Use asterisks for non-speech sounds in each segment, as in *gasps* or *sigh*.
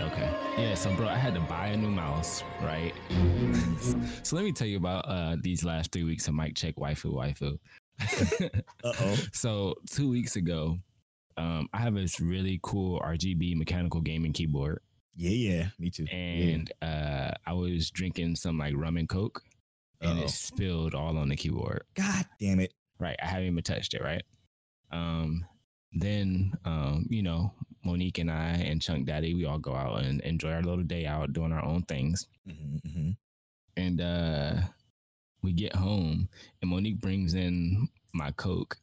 Okay. Yeah, so bro, I had to buy a new mouse, right? *laughs* so let me tell you about uh these last three weeks of mic check waifu waifu. *laughs* Uh oh. So two weeks ago, um, I have this really cool RGB mechanical gaming keyboard, Yeah, yeah. Me too. and uh, I was drinking some like rum and coke, and Uh-oh. it spilled all on the keyboard. God damn it. Right, I haven't even touched it. Right. Um, then um, you know, Monique and I and Chunk Daddy, we all go out and enjoy our little day out doing our own things. hmm hmm and uh we get home and Monique brings in my coke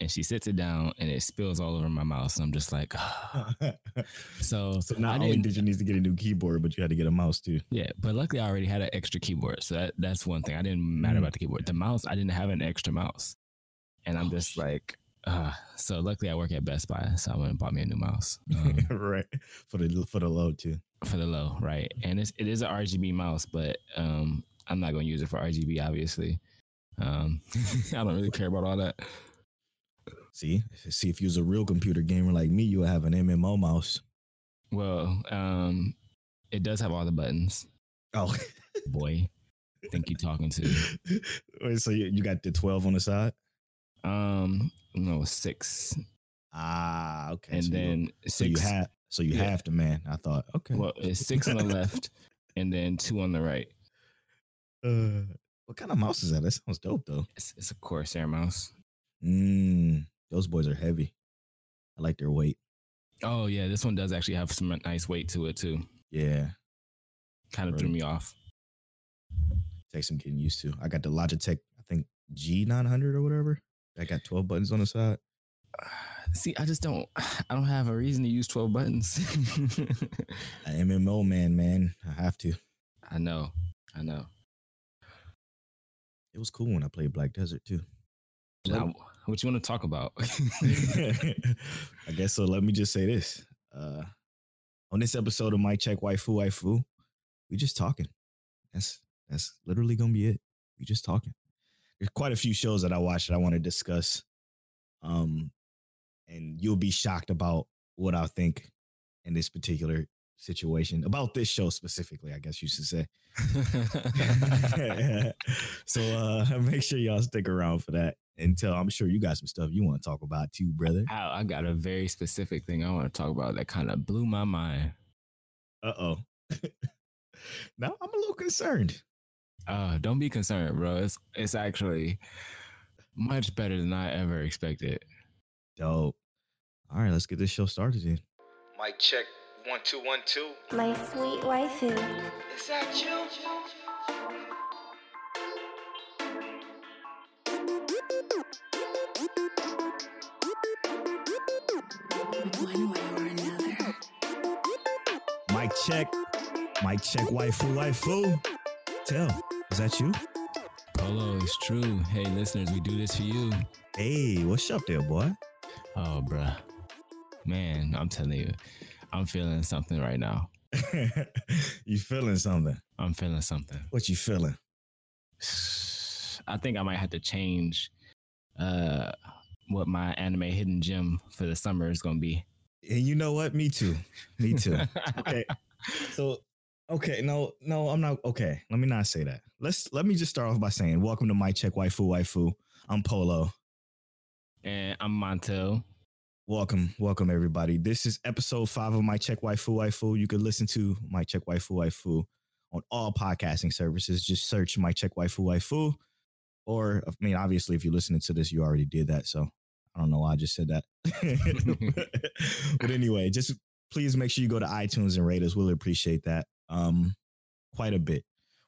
and she sits it down and it spills all over my mouth. So I'm just like, *laughs* so so not I only didn't- you need to get a new keyboard, but you had to get a mouse too. yeah. But luckily, I already had an extra keyboard, so that that's one thing. I didn't matter Mm. about the keyboard. The mouse, I didn't have an extra mouse, and I'm just like, uh, so luckily I work at Best Buy, so I went and bought me a new mouse *laughs* um, right. For the for the load too. for the low, right? And it's it is an RGB mouse, but um, I'm not going to use it for RGB, obviously. Um, *laughs* I don't really care about all that. See, see if you was a real computer gamer like me, you would have an MMO mouse. Well, um, it does have all the buttons. Oh, Boy, think you talking to? *laughs* Wait, so you, you got the twelve on the side? Um, no, six, Ah, okay. and so then so you six. have so you yeah. have to man. I thought okay. well, it's six on the left, and then two on the right. *laughs* Uh, what kind of mouse is that? That sounds dope though. It's, it's a Corsair mouse. Mm, those boys are heavy. I like their weight. Oh yeah, this one does actually have some nice weight to it too. Yeah, Kind of threw me off. takes some getting used to. I got the Logitech, I think G nine hundred or whatever. I got twelve buttons on the side. *sighs* See, I just don't. *sighs* I don't have a reason to use twelve buttons. *laughs* MMO man, man, I have to. I know. I know. It was cool when I played Black Desert too. Now, what you want to talk about? *laughs* I guess so. Let me just say this. Uh, on this episode of Mic Check Waifu Waifu, we just talking. That's that's literally gonna be it. We just talking. There's quite a few shows that I watched that I want to discuss. Um, and you'll be shocked about what I think in this particular situation about this show specifically. I guess you should say. *laughs* *laughs* so uh *laughs* make sure y'all stick around for that until I'm sure you got some stuff you want to talk about too, brother. I, I got a very specific thing I want to talk about that kind of blew my mind. Uh oh. now I'm a little concerned. Uh, don't be concerned, bro. It's it's actually much better than I ever expected. Dope. All right, let's get this show started then. Mic check one two one two. My sweet waifu. Is that you? One way or another. Mic check. Mic check waifu waifu. Tell, is that you? Polo it's true. Hey, listeners, we do this for you. Hey, what's up there, boy? Oh, bruh. Man, I'm telling you, I'm feeling something right now. *laughs* you feeling something? I'm feeling something. What you feeling? *sighs* I think I might have to change uh what my anime hidden gem for the summer is gonna be. And you know what? Me too. Me too. *laughs* okay. So okay, no, no, I'm not okay. Let me not say that. Let's let me just start off by saying welcome to mic check waifu waifu. I'm Polo. and I'm Montel. Welcome, welcome everybody. This is episode five of mic check waifu waifu. You can listen to mic check waifu waifu on all podcasting services. Just search mic check waifu waifu. Or I mean, obviously, if you're listening to this, you already did that. So I don't know why I just said that. *laughs* *laughs* but anyway, just please make sure you go to iTunes and rate us. We'll appreciate that um quite a bit.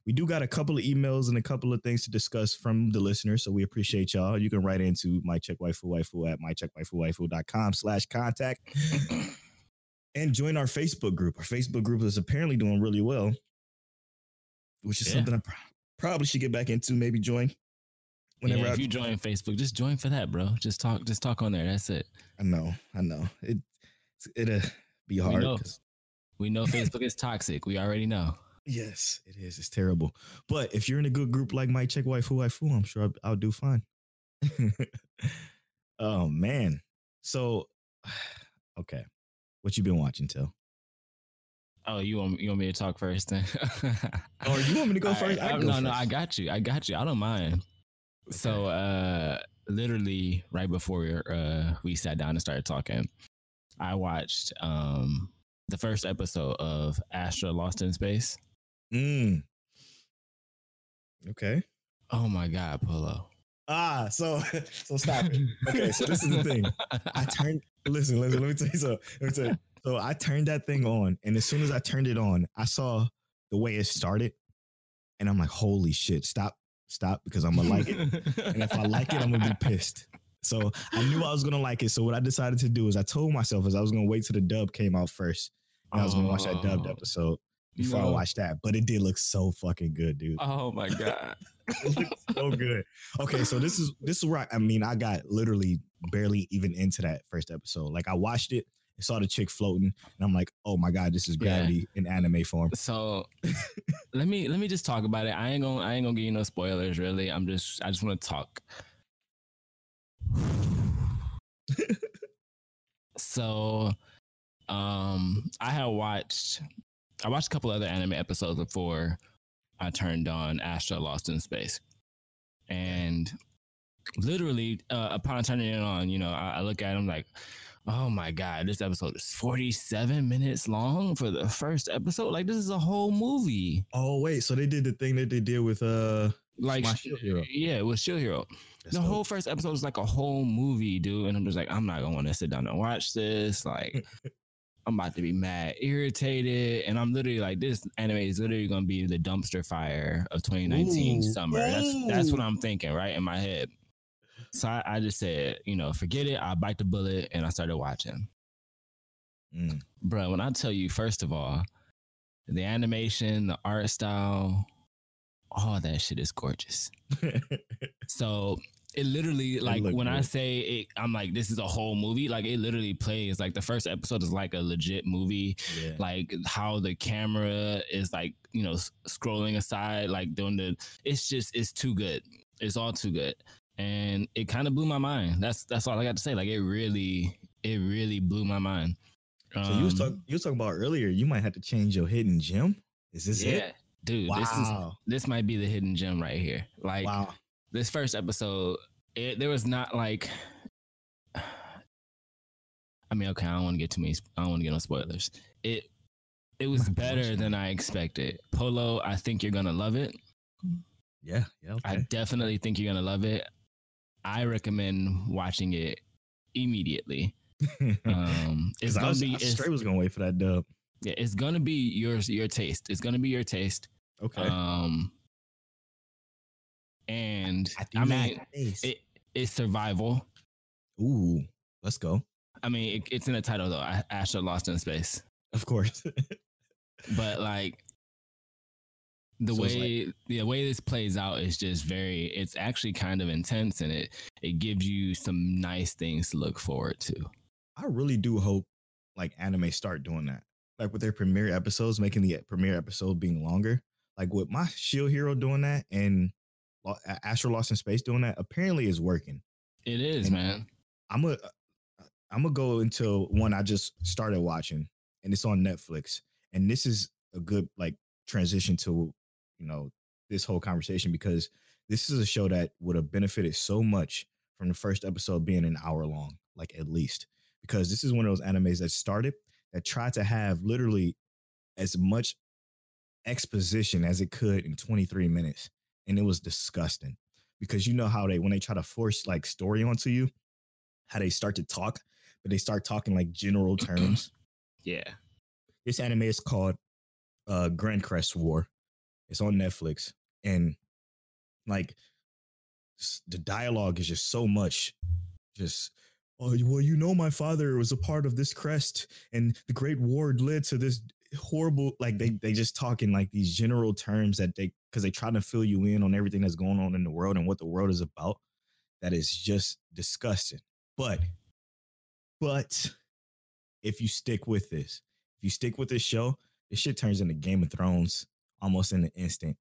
We do got a couple of emails and a couple of things to discuss from the listeners, so we appreciate y'all. You can write into mic check waifu waifu at miccheckwaifuwaifu.com slash contact *coughs* and join our Facebook group. Our Facebook group is apparently doing really well, which is Yeah. something I pro- probably should get back into. Maybe join whenever yeah, I, if you join Facebook, just join for that, bro. Just talk, just talk on there. That's it. I know, I know it. It'll be hard. We know Facebook is toxic. We already know. Yes, it is. It's terrible. But if you're in a good group like mic check waifu waifu, I Fool, I'm sure I'll, I'll do fine. *laughs* oh man. So *sighs* okay. What you been watching, Till? Oh, you want you want me to talk first then? *laughs* Or you want me to go All first? I I- go no, no. I got you. I got you. I don't mind. So, uh, literally right before uh we sat down and started talking, I watched um the first episode of Astra Lost in Space. Mm. Okay. Oh my god, Polo. Ah, so *laughs* so stop it. Okay, so this is the thing. I *laughs* turned listen, listen, let me tell you so let me tell you. So I turned that thing on, and as soon as I turned it on, I saw the way it started, and I'm like, holy shit, stop, stop, because I'm gonna like it. And if I like it, I'm gonna be pissed. So I knew I was gonna like it. So what I decided to do is I told myself is I was gonna wait till the dub came out first. And I was gonna watch that dubbed Oh, episode before I watched that. But it did look so fucking good, dude. Oh my *laughs* god. So good. Okay, so this is this is where I, I mean I got literally barely even into that first episode. Like I watched it, I saw the chick floating, and I'm like, oh my god, this is Yeah. gravity in anime form. So *laughs* let me let me just talk about it. I ain't gonna I ain't gonna give you no spoilers really. I'm just I just want to talk. *sighs* so um I had watched I watched a couple other anime episodes before I turned on Astra Lost in Space. And literally uh, upon turning it on, you know, I, I look at him like, oh my god, this episode is 47 minutes long for the first episode. Like this is a whole movie. Oh wait, so they did the thing that they did with uh Like Shield Hero. yeah, it was Shield Hero. that's the dope. whole first episode is like a whole movie, dude. And I'm just like, I'm not gonna want to sit down and watch this. Like, *laughs* I'm about to be mad, irritated, and I'm literally like, this anime is literally gonna be the dumpster fire of 2019 Ooh. summer. That's that's what I'm thinking, right in my head. So I, I just said, you know, forget it. I bite the bullet, and I started watching. Mm. Bro, when I tell you, first of all, the animation, the art style, all that shit is gorgeous. *laughs* So it literally like look when I say it, I'm like, this is a whole movie. Like it literally plays like the first episode is like a legit movie. yeah. Like how the camera is like, you know, scrolling aside, like doing the it's just it's too good. It's all too good. And it kind of blew my mind. That's that's all I got to say. Like it really, it really blew my mind. So you was Um, talking you was talking about earlier, you might have to change your hidden gem. Is this yeah, it? dude. This is Wow. this might be the hidden gem right here. Like wow. This first episode, it, there was not like. I mean, okay, I don't want to get too many. I don't want to get no spoilers. It it was My *laughs* better gosh. than I expected. Polo, I think you're gonna love it. Yeah, yeah, I definitely think you're gonna love it. I recommend watching it immediately. *laughs* Um, it's gonna was, be it's, straight was gonna wait for that dub. yeah, it's gonna be yours your taste. It's gonna be your taste. Okay. Um, and I, I mean, it it's survival. Ooh, let's go. I mean, it, it's in the title though. Astra Lost in Space, Of course. *laughs* but like the So way the way this plays out is just very. It's actually kind of intense, and it it gives you some nice things to look forward to. I really do hope like anime start doing that. Like with their premiere episodes, making the eh, premiere episode being longer. Like with my Shield Hero doing that and Astra Lost in Space doing that, apparently is working. It is, And- man. I'm gonna uh, I'm gonna go into one I just started watching, and it's on Netflix. And this is a good like transition to you know this whole conversation because this is a show that would have benefited so much from the first episode being an hour long, like at least because this is one of those animes that started that tried to have literally as much exposition as it could in 23 minutes, and it was disgusting because you know how they when they try to force like story onto you how they start to talk, but they start talking like general *clears throat* terms. Yeah. this anime is called uh Grancrest War. It's on Netflix. And like the dialogue is just so much just oh well you know my father was a part of this crest and the great war led to this horrible like they mm-hmm. they just talk in like these general terms that they because they try to fill you in on everything that's going on in the world and what the world is about that is just disgusting. But but if you stick with this if you stick with this show this shit turns into game of thrones almost in an instant.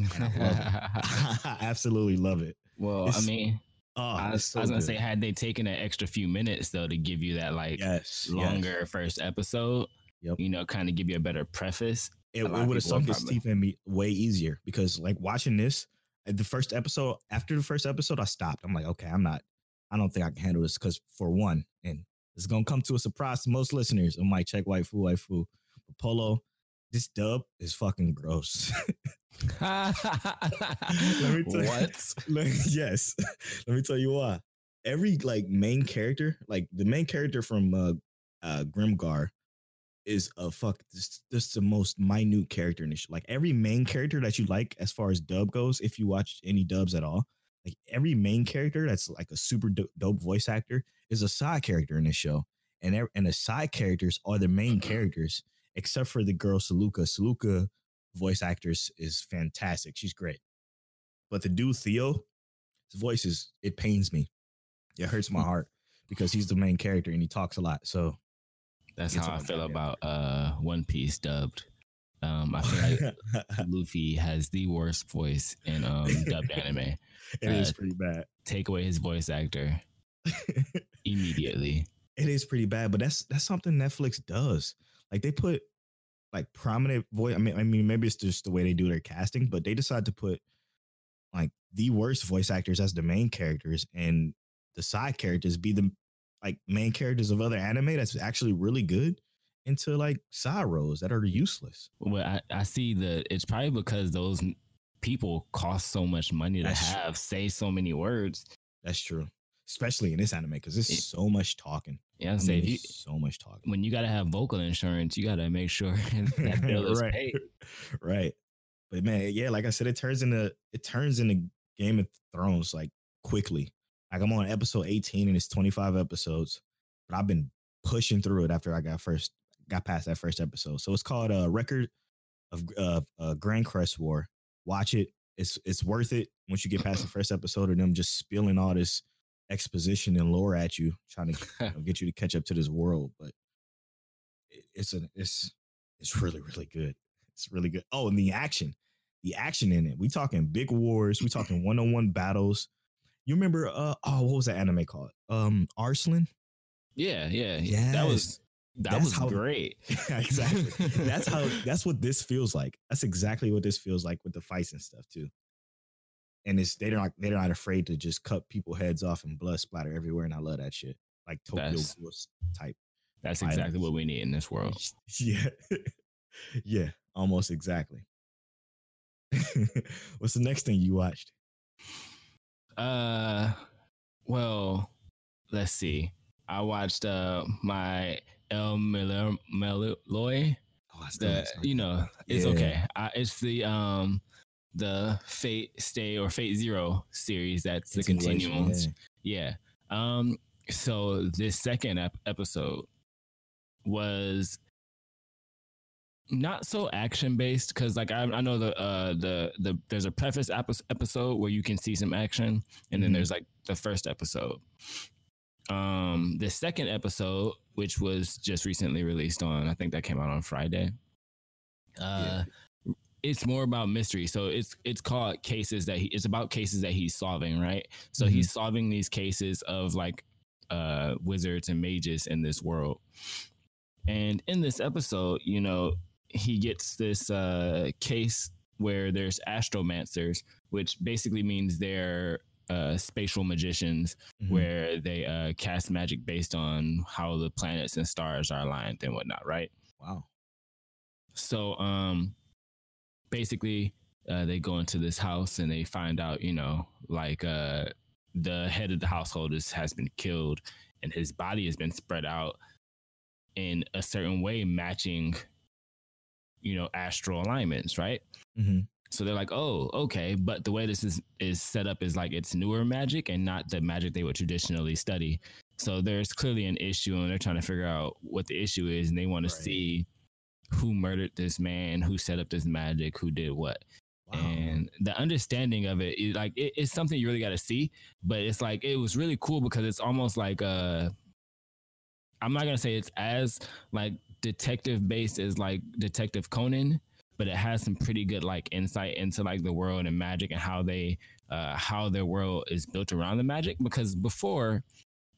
I *laughs* *laughs* I absolutely love it. Well, I mean, Oh, I was, so I was gonna good. say, had they taken an extra few minutes though to give you that like yes, yes. longer first episode, Yep. you know, kind of give you a better preface. It, it would have sunk his teeth in me way easier because like watching this the first episode after the first episode I stopped. I'm like, okay, I'm not. I don't think I can handle this because for one, and it's gonna come to a surprise to most listeners. I Mic Check waifu, waifu, but Polo. This dub is fucking gross. *laughs* me tell you- what? *laughs* Yes. *laughs* Let me tell you why. Every like main character, like the main character from uh, uh Grimgar, is a fuck. This this the most minute character in this. sh- Like every main character that you like, as far as dub goes, if you watch any dubs at all, like every main character that's like a super do- dope voice actor is a side character in this show, and ev- and the side characters are the main mm-hmm. characters, except for the girl Siluca. Siluca voice actress is fantastic. She's great. But the dude Theo, his voice is it pains me. It hurts my *laughs* heart because he's the main character and he talks a lot. So That's It's how I feel about uh One Piece dubbed. Um, I feel like *laughs* Luffy has the worst voice in um dubbed anime. *laughs* it is Uh, pretty bad. Take away his voice actor *laughs* immediately. it is pretty bad, but that's that's something Netflix does. Like they put like prominent voice. I mean, I mean, maybe it's just the way they do their casting, but they decide to put like the worst voice actors as the main characters, and the side characters be the like main characters of other anime that's actually really good into like side roles that are useless. Well, I, I see that it's probably because those people cost so much money to That's true. have, say so many words. That's true, especially in this anime because there's It- so much talking. Yeah, I say mean, you, so much talking. when you got to have vocal insurance, you got to make sure *laughs* *laughs* that bill is right. paid. *laughs* right. But man, yeah, like I said, it turns into it turns into Game of Thrones like quickly. Like I'm on episode 18 and it's 25 episodes, but I've been pushing through it after I got first got past that first episode. So it's called a uh, record of uh, uh, Grancrest War. Watch it. It's it's worth it once you get past the *coughs* first episode of them just spilling all this exposition and lore at you, trying to you know, get you to catch up to this world. But it- it's an it's it's really really good. It's really good. Oh, and the action, the action in it. We talking big wars. We talking one on one battles. You remember? Uh oh, what was that anime called? Um, Arslan. Yeah, yeah, yeah. That was that That's was how- great. *laughs* exactly. That's how. *laughs* That's what this feels like. That's exactly what this feels like with the fights and stuff too. And it's they're not they're not afraid to just cut people heads off and blood splatter everywhere. And I love that shit. Like Tokyo That's- Ghoul type. That's Violence. exactly what we need in this world. *laughs* Yeah. yeah, almost exactly. What's the next thing you watched? Uh, well, let's see. I watched uh my El Miller Meloy. Oh, still The you know it's Yeah. okay. I, it's the um the Fate Stay or Fate Zero series. That's the continuum. Yeah. Um. So this second ep- episode was not so action based because like I, I know the uh the the there's a preface episode where you can see some action and then Mhm. there's like the first episode. Um the second episode which was just recently released on i think that came out on friday uh it's more about mystery. So it's it's called cases that he it's about cases that he's solving right? So Mhm. he's solving these cases of like uh wizards and mages in this world. And in this episode you know he gets this uh case where there's astromancers which basically means they're uh spatial magicians Mhm. where they uh cast magic based on how the planets and stars are aligned and whatnot right Wow. so um basically uh they go into this house and they find out you know like uh the head of the household is, has been killed and his body has been spread out in a certain way matching you know astral alignments right hmm so they're like oh okay but the way this is is set up is like it's newer magic and not the magic they would traditionally study so there's clearly an issue and they're trying to figure out what the issue is and they want Right. to see who murdered this man who set up this magic who did what Wow. and the understanding of it is like it, it's something you really got to see but it's like it was really cool because it's almost like uh i'm not gonna say it's as like detective based as like detective conan but it has some pretty good like insight into like the world and magic and how they uh how their world is built around the magic because before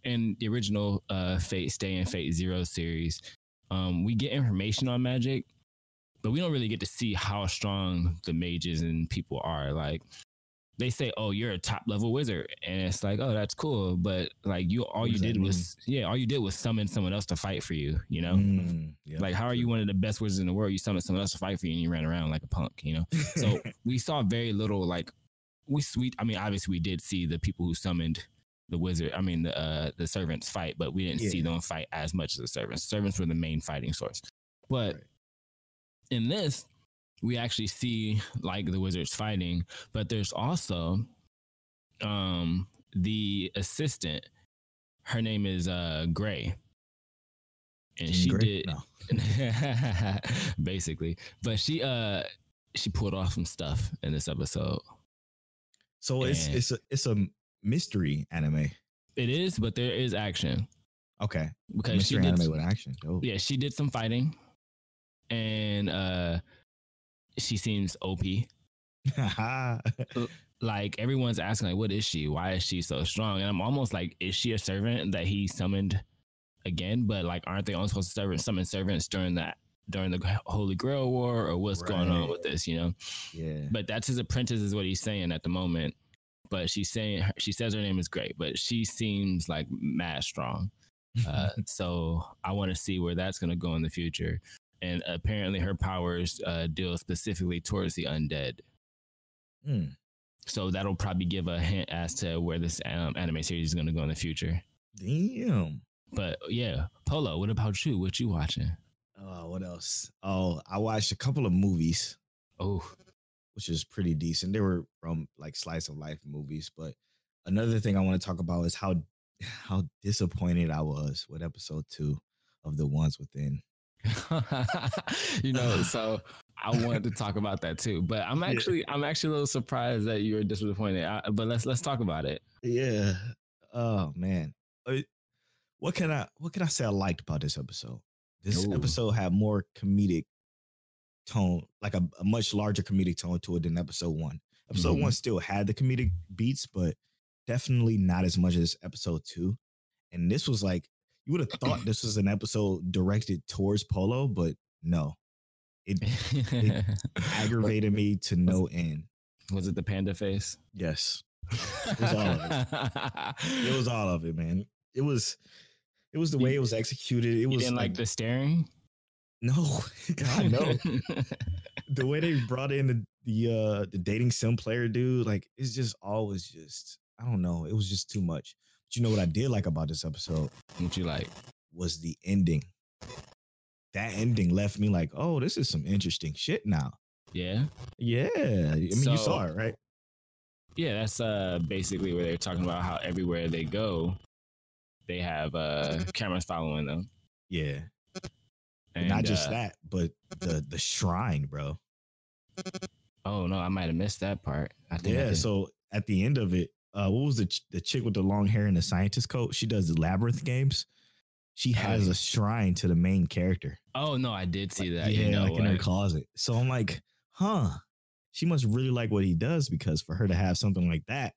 in the original uh Fate Stay and Fate Zero series, um we get information on magic, but we don't really get to see how strong the mages and people are. Like they say, "Oh, you're a top level wizard," and it's like, "Oh, that's cool," but like you, all What you did was yeah, all you did was summon someone else to fight for you. You know, Mm, yeah. like how are you one of the best wizards in the world? You summoned someone else to fight for you, and you ran around like a punk. You know, so *laughs* we saw very little like we sweet. I mean, obviously we did see the people who summoned the wizard. I mean the uh, the servants fight, but we didn't see them fight as much as the servants. Servants were the main fighting source, but Right. in this we actually see like the wizards fighting, but there's also um the assistant. Her name is uh Gray. And she Grey? did No. *laughs* basically. But she uh she pulled off some stuff in this episode. So it's And- it's a it's a mystery anime. It is, but there is action Okay, because mystery she did anime with action. Dope. yeah she did some fighting, and uh she seems op. *laughs* Like everyone's asking, like, what is she? Why is she so strong? And I'm almost like, is she a servant that he summoned again? But like, aren't they only supposed to summon servants during that during the Holy Grail War, or what's going on with this? You know. yeah. But that's his apprentice, is what he's saying at the moment. But she's saying she says her name is great, but she seems like mad strong. *laughs* Uh, so I want to see where that's going to go in the future. And apparently, her powers uh, deal specifically towards the undead. Hmm. So that'll probably give a hint as to where this um, anime series is going to go in the future. Damn. But yeah, Polo, what about you? What you watching? Oh, what else? Oh, I watched a couple of movies, Oh, which is pretty decent. They were from like slice of life movies, but another thing I want to talk about is how how disappointed I was with episode two of The Ones Within. *laughs* you know, so I wanted to talk about that too. But I'm actually, I'm actually a little surprised that you were disappointed. I, but let's let's talk about it. Yeah. Oh man. Uh, What can I what can I say I liked about this episode? This Ooh. episode had more comedic tone, like a, a much larger comedic tone to it than episode one. Episode Mhm. one still had the comedic beats, but definitely not as much as episode two. And this was like you would have thought *clears throat* this was an episode directed towards Polo, but no. It aggravated me to no end. Was it the panda face? Yes. *laughs* was all of It was all of it, man. It was it was the way it was executed. It You was didn't like, the staring. no, *laughs* God no. *laughs* the way they brought in the the uh the dating sim player dude, like it's just always just I don't know. It was just too much. But you know what I did like about this episode what you like? was the ending. That ending left me like, oh, this is some interesting shit now. Yeah, Yeah, I mean, you saw it, right? yeah. That's uh basically where they're talking about how everywhere they go, they have uh cameras following them. Yeah, And, not just uh, that, but the the shrine, bro. Oh no, I might have missed that part. I think. Yeah. did. So at the end of it, uh, what was the ch- the chick with the long hair and the scientist coat? She does the labyrinth games. She has a shrine to the main character. Oh no, I did see that. yeah, you know like in her closet. So I'm like, huh? She must really like what he does because for her to have something like that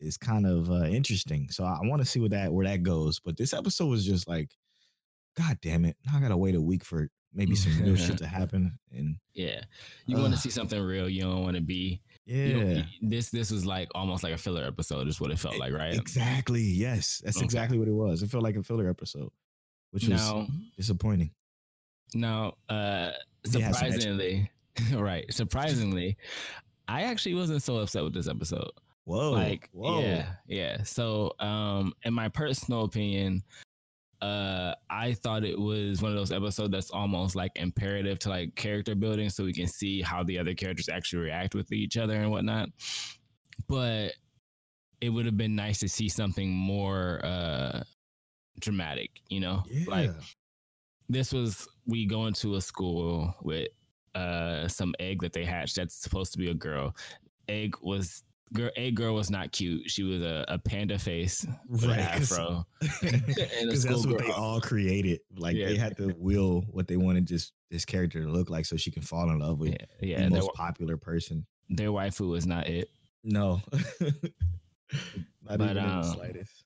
is kind of uh, interesting. So I want to see what that where that goes. But this episode was just like, God damn it! Now I gotta wait a week for maybe some real shit *laughs* to happen. And Yeah, you want to see something real. You don't want to be. Yeah, You know, this this was like almost like a filler episode. Is what it felt like, right? Exactly. Yes, that's Okay. exactly what it was. It felt like a filler episode, which was Now, disappointing. now, uh, They had some extra- surprisingly, *laughs* right? Surprisingly, I actually wasn't so upset with this episode. Whoa! like whoa! yeah yeah so um in my personal opinion uh i thought it was one of those episodes that's almost like imperative to like character building so we can see how the other characters actually react with each other and whatnot. But it would have been nice to see something more uh dramatic you know? Yeah. like this was we go into a school with uh some egg that they hatched that's supposed to be a girl. Egg was girl a girl was not cute. She was a, a panda face Right, afro. *laughs* *laughs* Because that's what schoolgirl. they all created. Like Yeah. they had to will what they wanted this this character to look like, so she can fall in love with Yeah, yeah. the and Their, most popular person. their waifu was not it. No, *laughs* But, not even in the um, slightest.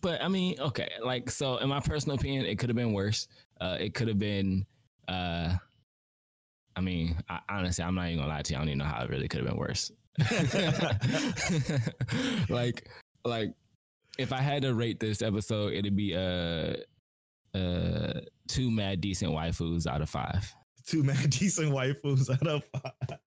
But I mean, okay, like so in my personal opinion, it could have been worse. Uh it could have been uh I mean, I, honestly, I'm not even gonna lie to you. I don't even know how it really could have been worse. *laughs* like, like if I had to rate this episode, it'd be uh uh two mad decent waifus out of five. Two mad *laughs* decent waifus out of five.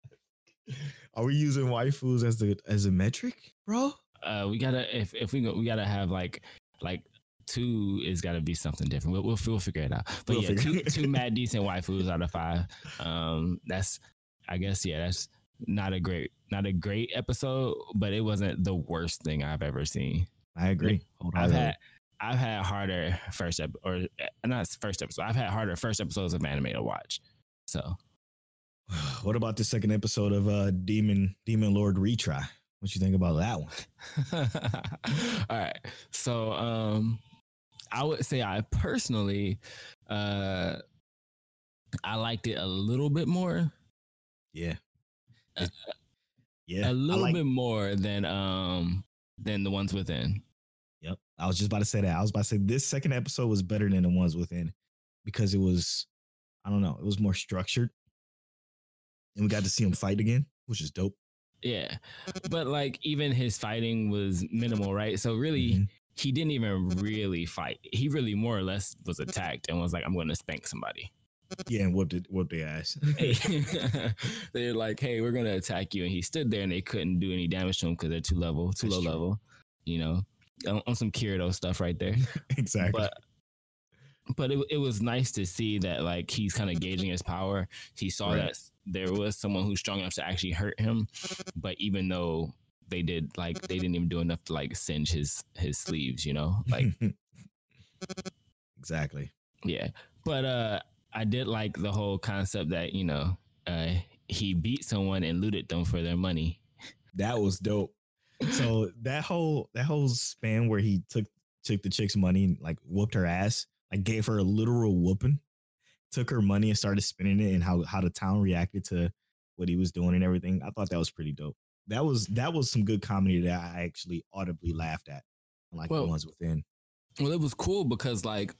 Are we using waifus as the as a metric, bro? Uh, we gotta if if we go, we gotta have like like two is gotta be something different. We'll we'll, we'll figure it out. But We'll yeah, two two mad *laughs* decent waifus out of five. Um, that's I guess yeah, that's not a great not a great episode, but it wasn't the worst thing I've ever seen. I agree. I've had I've had harder first ep- or uh, not first episode. I've had harder first episodes of anime to watch. So *sighs* What about the second episode of uh Demon Demon Lord Retry? What you think about that one? *laughs* All right. So um I would say I personally uh I liked it a little bit more. Yeah. Yeah. a little like- bit more than um than the ones within. Yep. I was just about to say that. I was about to say this second episode was better than the ones within because it was, I don't know, it was more structured. And we got to see him fight again, which is dope. Yeah. But like even his fighting was minimal, right? So really Mhm. he didn't even really fight. He really more or less was attacked and was like, I'm gonna spank somebody. Yeah, and whooped it, whooped their ass. *laughs* *laughs* They're like, hey, we're gonna attack you, and he stood there, and they couldn't do any damage to him because they're too level, too That's low true. level. You know, on, on some Kirito stuff right there. *laughs* exactly. But but it it was nice to see that like he's kind of gauging his power. He saw Right. that there was someone who's strong enough to actually hurt him, but even though they did like they didn't even do enough to like singe his his sleeves, you know, like exactly. Yeah. But uh I did like the whole concept that, you know, uh he beat someone and looted them for their money. That was dope. So that whole that whole span where he took took the chick's money and like whooped her ass, like gave her a literal whooping, took her money and started spending it, and how how the town reacted to what he was doing and everything. I thought that was pretty dope. That was that was some good comedy that I actually audibly laughed at, like Well, the ones within. Well, it was cool because like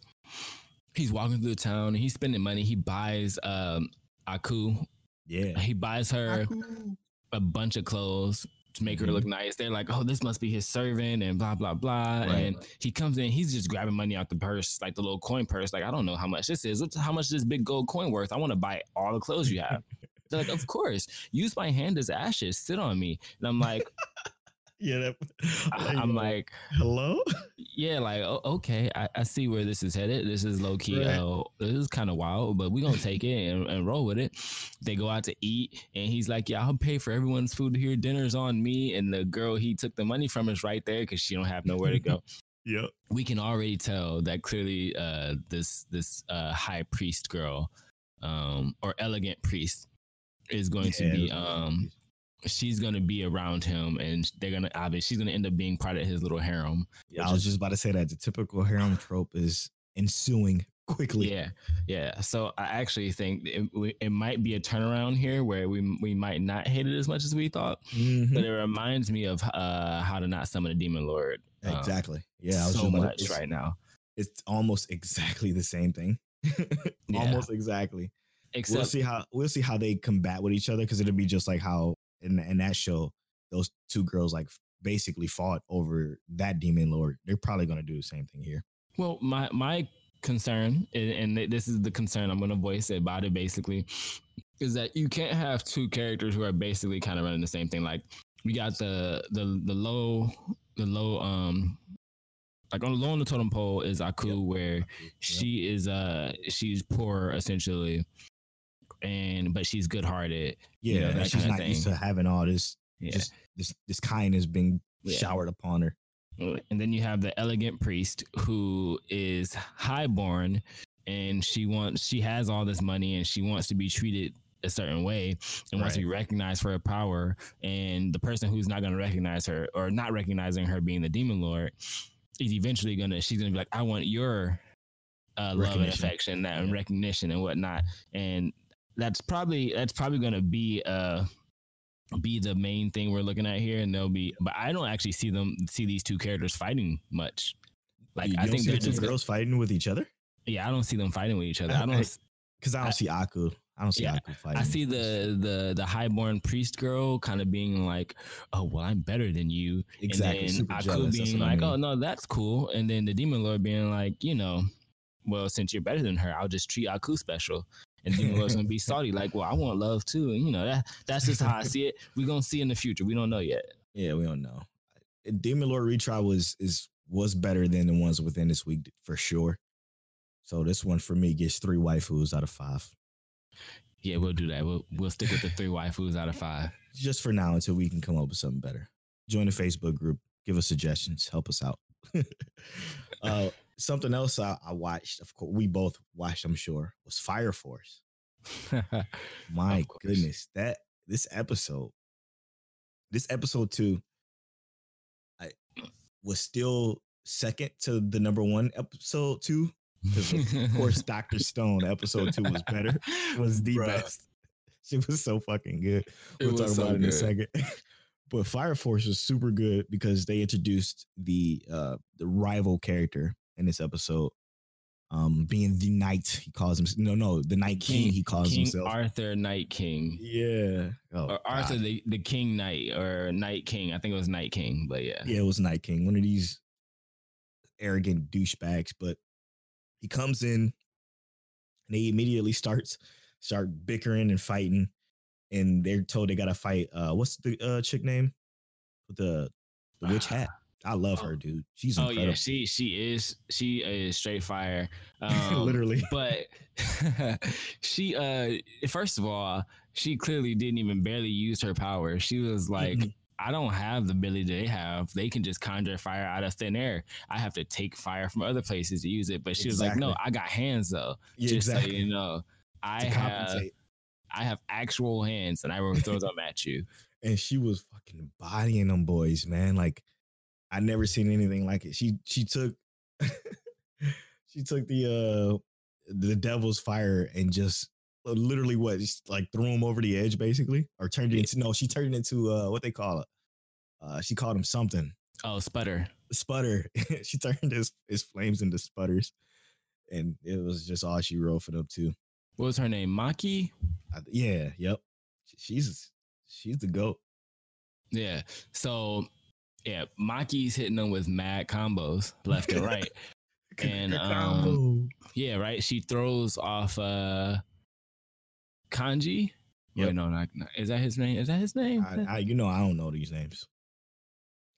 he's walking through the town and he's spending money. He buys um Aku. Yeah, He buys her a bunch of clothes to make her look nice. They're like, oh, this must be his servant and blah blah blah. Right. And he comes in, he's just grabbing money out the purse, like the little coin purse. Like, I don't know how much this is. What's how much is this big gold coin worth? I want to buy all the clothes you have. *laughs* They're like, of course. Use my hand as ashes. Sit on me. And I'm like, yeah. That, *laughs* I'm like, hello. *laughs* yeah, like oh, okay, I, I see where this is headed. This is low key. Right. Uh, this is kind of wild, but we gonna take it and, and roll with it. They go out to eat, and he's like, "Yeah, I'll pay for everyone's food here. Dinner's on me." And the girl he took the money from is right there because she don't have nowhere to *laughs* go. Yep. we can already tell that clearly uh, this this uh, high priest girl um, or elegant priest is going to be um, she's going to be around him and they're going to obviously she's going to end up being part of his little harem Yeah, I was is- just about to say that the typical harem trope is ensuing quickly. Yeah, yeah. So I actually think it, it might be a turnaround here where we we might not hate it as much as we thought, Mhm. but it reminds me of uh, how to not summon a demon lord. um, Exactly. Yeah, I was so just about to- much right now. It's almost exactly the same thing. *laughs* Yeah. Almost exactly. Except we'll see how we'll see how they combat with each other because it'll be just like how in in that show those two girls like basically fought over that demon lord. They're probably gonna do the same thing here. Well, my my concern, and this is the concern I'm going to voice it about it basically, is that you can't have two characters who are basically kind of running the same thing. Like we got the the the low the low um like on the low on the totem pole is Aku, Yep. where she is uh she's poor essentially, and but she's good hearted. Yeah, you know, that she's not used to having all this Yeah. just this this kindness being Yeah. showered upon her. And then you have the elegant priest who is highborn and she wants she has all this money and she wants to be treated a certain way and wants to be recognized for her power. And the person who's not going to recognize her or not recognizing her being the demon lord is eventually gonna she's gonna be like, I want your uh, love and affection that, and recognition and whatnot. And that's probably that's probably gonna be uh be the main thing we're looking at here, and they'll be. But I don't actually see them see these two characters fighting much. Like you I think they're just girls fighting with each other yeah. I don't see them fighting with each other. I I- don't. Because I don't I- see Aku. I don't see Yeah, Aku fighting. I see the the the highborn priest girl kind of being like, "Oh well, I'm better than you," exactly and then Aku jealous. Being what I like, mean. "Oh no, that's cool," and then the demon lord being like, "You know, well, since you're better than her, I'll just treat Aku special." And demon lord's gonna be *laughs* salty, like, "Well, I want love too," and you know that that's just how I see it. We're gonna see in the future. We don't know yet. Yeah, we don't know. Demon Lord retry was is was better than the ones within this week for sure. So this one for me gets three waifus out of five. Yeah, we'll do that. We'll we'll stick with the three waifus out of five. Just for now until we can come up with something better. Join the Facebook group. Give us suggestions. Help us out. *laughs* uh, something else I, I watched, of course, we both watched, I'm sure, was Fire Force. *laughs* My goodness, that this episode, this episode two, I was still second to the number one episode two. Of course, *laughs* Doctor Stone episode two was better. *laughs* Was the Bruh. best. She was so fucking good. It We'll talk so about it in a second. but Fire Force was super good because they introduced the uh the rival character in this episode. Um, being the knight, he calls him. No, no, the knight King. he calls King himself. Arthur Knight King. Yeah. Oh, or Arthur God. the, the King Knight or Knight King. I think it was Knight King, but yeah. Yeah, it was Knight King. One of these arrogant douchebags, but he comes in and they immediately starts start bickering and fighting. And they're told they gotta fight. Uh what's the uh chick name? With the the witch *sighs* hat. I love her, dude. She's Oh incredible. yeah, she she is she is straight fire. *laughs* Um, Literally. But *laughs* she uh first of all, she clearly didn't even barely use her power. She was like. I don't have the ability they have. They can just conjure fire out of thin air. I have to take fire from other places to use it. But she was like, "No, I got hands though. yeah, just exactly. so you know, I have. I have actual hands, and I will throw them at you." *laughs* and she was fucking bodying them boys, man. Like I never seen anything like it. She she took *laughs* she took the uh the devil's fire and just uh, literally what just like threw him over the edge basically or turned it into no she turned it into uh what they call it uh she called him something Oh, sputter. sputter *laughs* she turned his his flames into sputters and it was just all she wrote for them too What was her name? Maki. I, yeah yep she's she's the goat Yeah. So yeah, Maki's hitting them with mad combos left and right. *laughs* And, um, yeah, right. She throws off uh Kanji. Yep. Wait, no, not, not- is that his name? Is that his name? I, I, you know, I don't know these names.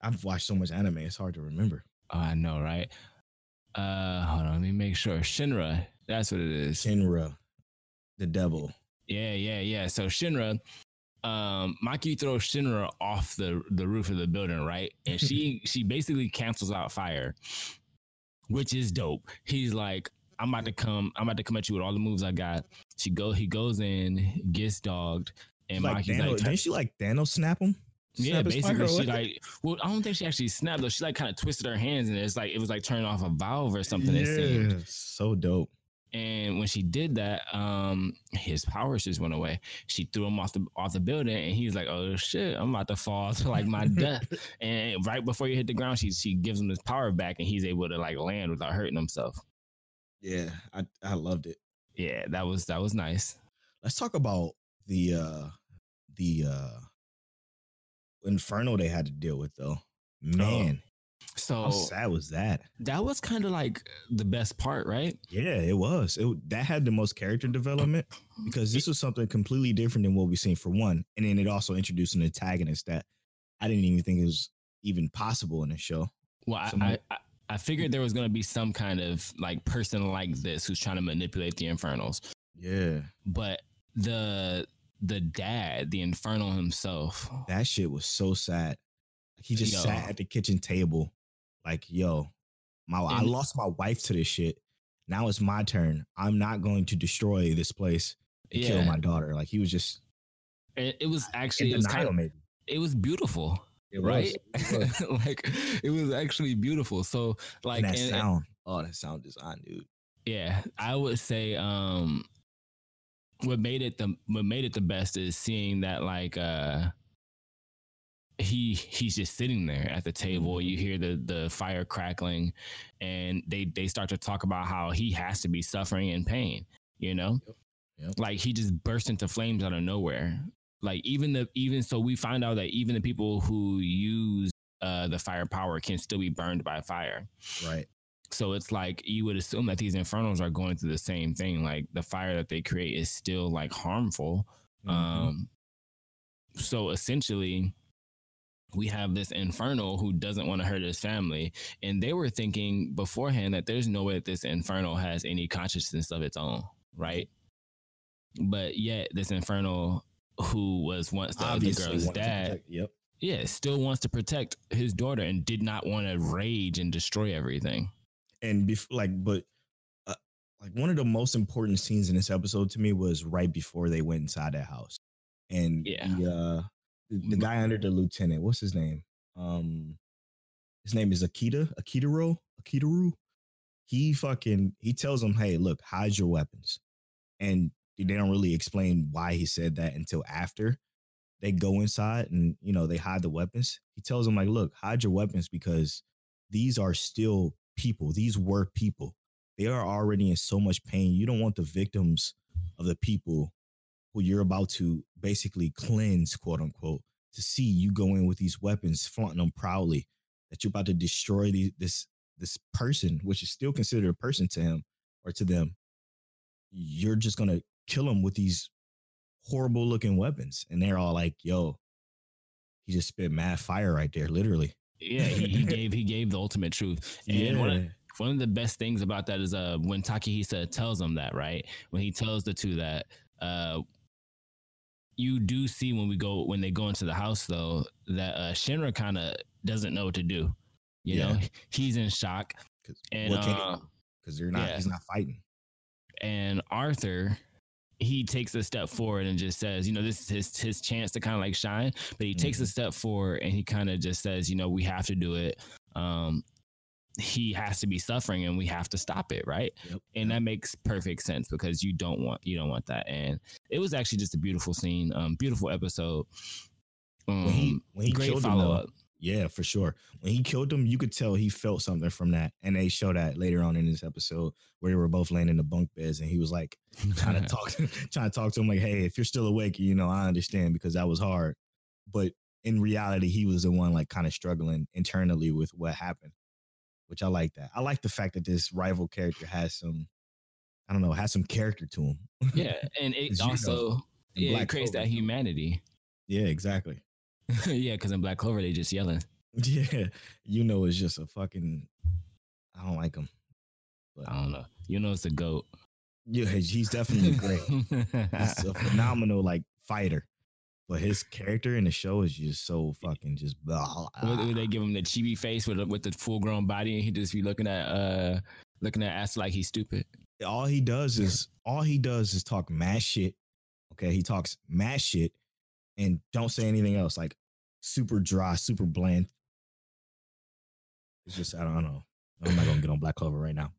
I've watched so much anime; it's hard to remember. oh, I know, right? Uh, hold on, let me make sure. Shinra, that's what it is. Shinra, the devil. Yeah, yeah, yeah. So Shinra, um, Maki throws Shinra off the the roof of the building, right? And she *laughs* she basically cancels out fire, which is dope. He's like, I'm about to come, I'm about to come at you with all the moves I got. She go, he goes in, gets dogged, and like Maki's Thanos, like, didn't she like Thanos snap him? yeah, Snap fire basically she like, well, I don't think she actually snapped though. She like kind of twisted her hands, and it's like it was like turning off a valve or something. It seemed. Yeah, so dope. And when she did that, um, his powers just went away. She threw him off the off the building, and he's like, "Oh shit, I'm about to fall to *laughs* like my *laughs* death." And right before you hit the ground, she she gives him his power back, and he's able to like land without hurting himself. Yeah, I I loved it. Yeah, that was that was nice. Let's talk about the uh the uh inferno they had to deal with though. Man, So how sad was that? that was kind of like the best part, right? Yeah, it was. It that had the most character development because this was something completely different than what we've seen for one, and then it also introduced an antagonist that I didn't even think was even possible in the show. Well, I, Some- I, I I figured there was gonna be some kind of like person like this who's trying to manipulate the infernals, Yeah, but the the dad, the infernal himself, that shit was so sad. He just Yo. sat at the kitchen table, like, "Yo, my I lost my wife to this shit. Now it's my turn. I'm not going to destroy this place. Yeah. kill my daughter. Like he was just It, it was actually it was kind of maybe. it was beautiful, It right? was. It was. *laughs* like it was actually beautiful. So like and that and- sound. Oh, that sound design, dude. Yeah, I would say um what made it the what made it the best is seeing that like uh he he's just sitting there at the table. Mm-hmm. You hear the the fire crackling and they they start to talk about how he has to be suffering in pain, you know? Yep. Yep. Like he just burst into flames out of nowhere. Like even the even so we find out that even the people who use uh the fire power can still be burned by fire. Right. So it's like you would assume that these infernos are going through the same thing. Like the fire that they create is still like harmful. Mhm. Um, so essentially, we have this inferno who doesn't want to hurt his family, and they were thinking beforehand that there's no way that this inferno has any consciousness of its own, right? But yet, this inferno who was once the other girl's dad, protect- Yep. yeah, still wants to protect his daughter and did not want to rage and destroy everything. and bef- like but uh, like one of the most important scenes in this episode to me was right before they went inside that house and Yeah. the, uh the, guy under the lieutenant what's his name? Um his name is akita akitaro akitaru. He fucking he tells them hey look hide your weapons. And they don't really explain why he said that until after they go inside and you know they hide the weapons. He tells them like look hide your weapons because these are still people. These were people. They are already in so much pain. You don't want the victims of the people who you're about to basically cleanse quote unquote to see you go in with these weapons flaunting them proudly that you're about to destroy the, this this person which is still considered a person to him or to them you're just gonna kill him with these horrible looking weapons and they're all like yo he just spit mad fire right there literally Yeah, he, he gave he gave the ultimate truth. *laughs* And one, of, one of the best things about that is uh when Takahisa tells him that, right? When he tells the two that uh you do see when we go when they go into the house though that uh Shinra kind of doesn't know what to do. You know, *laughs* he's in shock. because And uh, they're not yeah. he's not fighting and Arthur he takes a step forward and just says, you know, this is his his chance to kind of like shine. But he takes a Mhm. step forward and he kind of just says, you know, we have to do it. Um, he has to be suffering and we have to stop it, right? Yep. And that makes perfect sense because you don't want you don't want that. And it was actually just a beautiful scene, um, beautiful episode. Um, when he when he great killed him, follow though, up. yeah, for sure. When he killed him, you could tell he felt something from that, and they show that later on in this episode where they were both laying in the bunk beds, and he was like trying to *laughs* talk, *laughs* trying to talk to him like, "Hey, if you're still awake, you know, I understand because that was hard." But in reality, he was the one like kind of struggling internally with what happened, which I like that. I like the fact that this rival character has some, I don't know, has some character to him. yeah, *laughs* and it know, also in yeah, it creates that humanity. yeah, exactly. *laughs* yeah, because in Black Clover they just yelling. *laughs* Yeah, you know, it's just a fucking. I don't like him. But I don't know. You know, it's a goat. yeah, he's definitely great. He's a phenomenal like fighter, but his character in the show is just so fucking just. Blah, Would, they give him the chibi face with with the full grown body, and he just be looking at uh looking at ass like he's stupid? all he does is all he does is talk mad shit. Okay, he talks mad shit and don't say anything else. Like super dry, super bland. It's just I don't know. I'm not gonna get on Black Clover right now.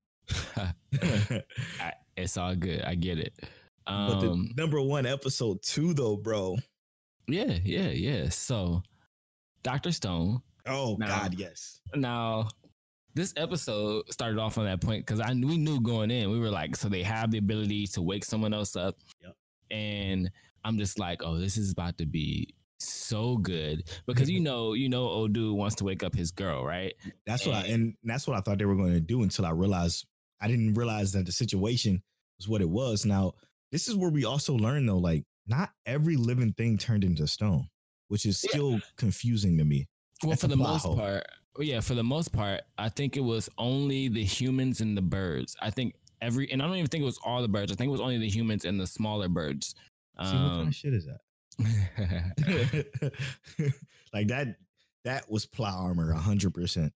*laughs* I, it's all good. I get it. but the Um, number one episode two though, bro. Yeah, yeah, yeah. So, Doctor Stone. Oh No. God, yes. Now, this episode started off on that point because I we knew going in we were like, so they have the ability to wake someone else up. Yep. And I'm just like, oh, this is about to be so good because you mm-hmm. know, you know, old dude wants to wake up his girl, right? That's what I and that's what I thought they were going to do until I realized I didn't realize that the situation was what it was. Now, this is where we also learn though, like not every living thing turned into stone, which is Yeah. still confusing to me. Well, That's for the most hole. part, yeah, for the most part, I think it was only the humans and the birds. I think every, and I don't even think it was all the birds. I think it was only the humans and the smaller birds. See what kind Um, of shit is that? *laughs* *laughs* like that that was plot armor hundred percent.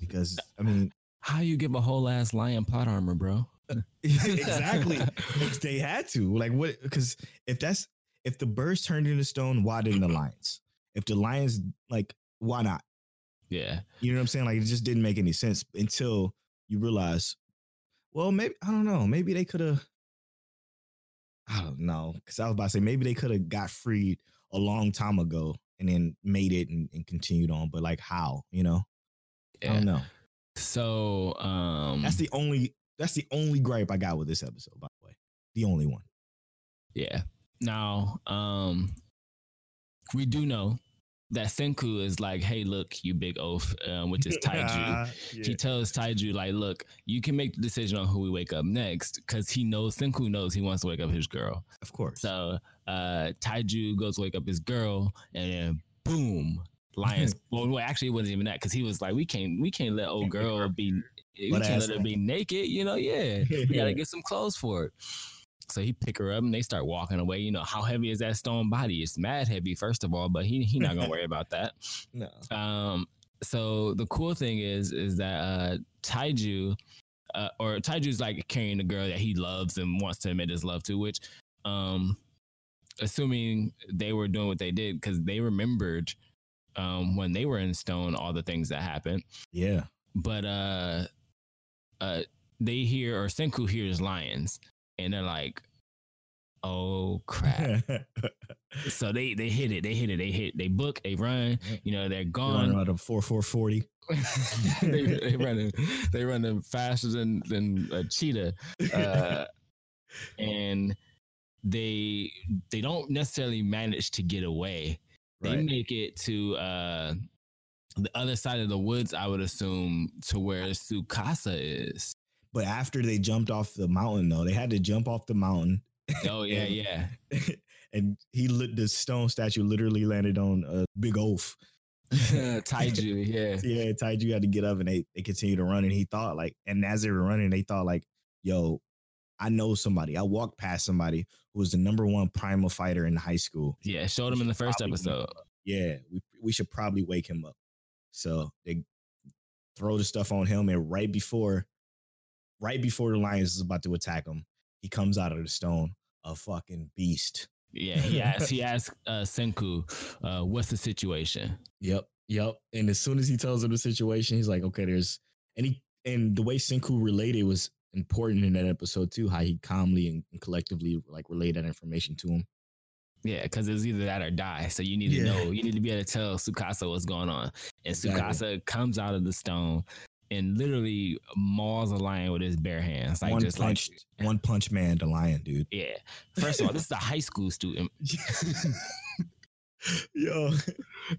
Because I mean, how you give a whole ass lion plot armor, bro? *laughs* exactly. They had to. Like what because if that's if the birds turned into stone, why didn't the lions? If the lions like why not? yeah. You know what I'm saying? Like it just didn't make any sense until you realize, well, maybe I don't know. Maybe they could have. I don't know. Cause I was about to say maybe they could have got freed a long time ago and then made it and, and continued on. But like how? You know? I don't know. So um That's the only that's the only gripe I got with this episode, by the way. The only one. Yeah. Now, um, we do know that Senku is like, "Hey, look, you big oaf," um, which is Taiju. *laughs* He tells Taiju, like, "Look, you can make the decision on who we wake up next," because he knows Senku knows he wants to wake up his girl. of course. So, uh, Taiju goes to wake up his girl, and then boom, lions. *laughs* well, well, actually, it wasn't even that because he was like, "We can't, we can't let old girl be." We Butt can't let her be naked, you know. Yeah, *laughs* we gotta get some clothes for it. So he pick her up and they start walking away. You know how heavy is that stone body? It's mad heavy, first of all, but he he not gonna worry about that. *laughs* no. Um, so the cool thing is is that uh Taiju, uh, or Taiju's like carrying the girl that he loves and wants to admit his love to, which um assuming they were doing what they did because they remembered um when they were in stone all the things that happened. Yeah. But uh uh they hear or Senku hears lions and they're like, oh crap. *laughs* so they they hit it, they hit it, they hit, they book, they run, you know, they're gone. out of four four forty. *laughs* they run, they running they running faster than than a cheetah. Uh, *laughs* and they they don't necessarily manage to get away. They Right. make it to uh the other side of the woods, I would assume, to where Tsukasa is. But after they jumped off the mountain, though, they had to jump off the mountain, Oh *laughs* yeah, And- yeah. *laughs* and he lit the stone statue literally landed on a big oaf. *laughs* Taiju, yeah. Yeah, Taiju had to get up, and they they continued to run, and he thought like, and as they were running, they thought like, "Yo, I know somebody. I walked past somebody who was the number one primal fighter in high school. Yeah, showed him in the first Probably episode. Yeah, we we should probably wake him up." So they throw the stuff on him, and right before, right before the lions is about to attack him, he comes out of the stone, a fucking beast. Yeah, he *laughs* asked he asked uh Senku, uh, what's the situation? Yep, yep. And as soon as he tells him the situation, he's like, okay, there's and he and the way Senku related was important in that episode too, how he calmly and, and collectively like relayed that information to him. Yeah, because it's either that or die. So you need to Yeah. know, you need to be able to tell Tsukasa what's going on. And Exactly. Tsukasa comes out of the stone and literally mauls a lion with his bare hands. Like one just punch, like one punch man, the lion, dude. yeah. First of all, this is a high school student. *laughs* Yo,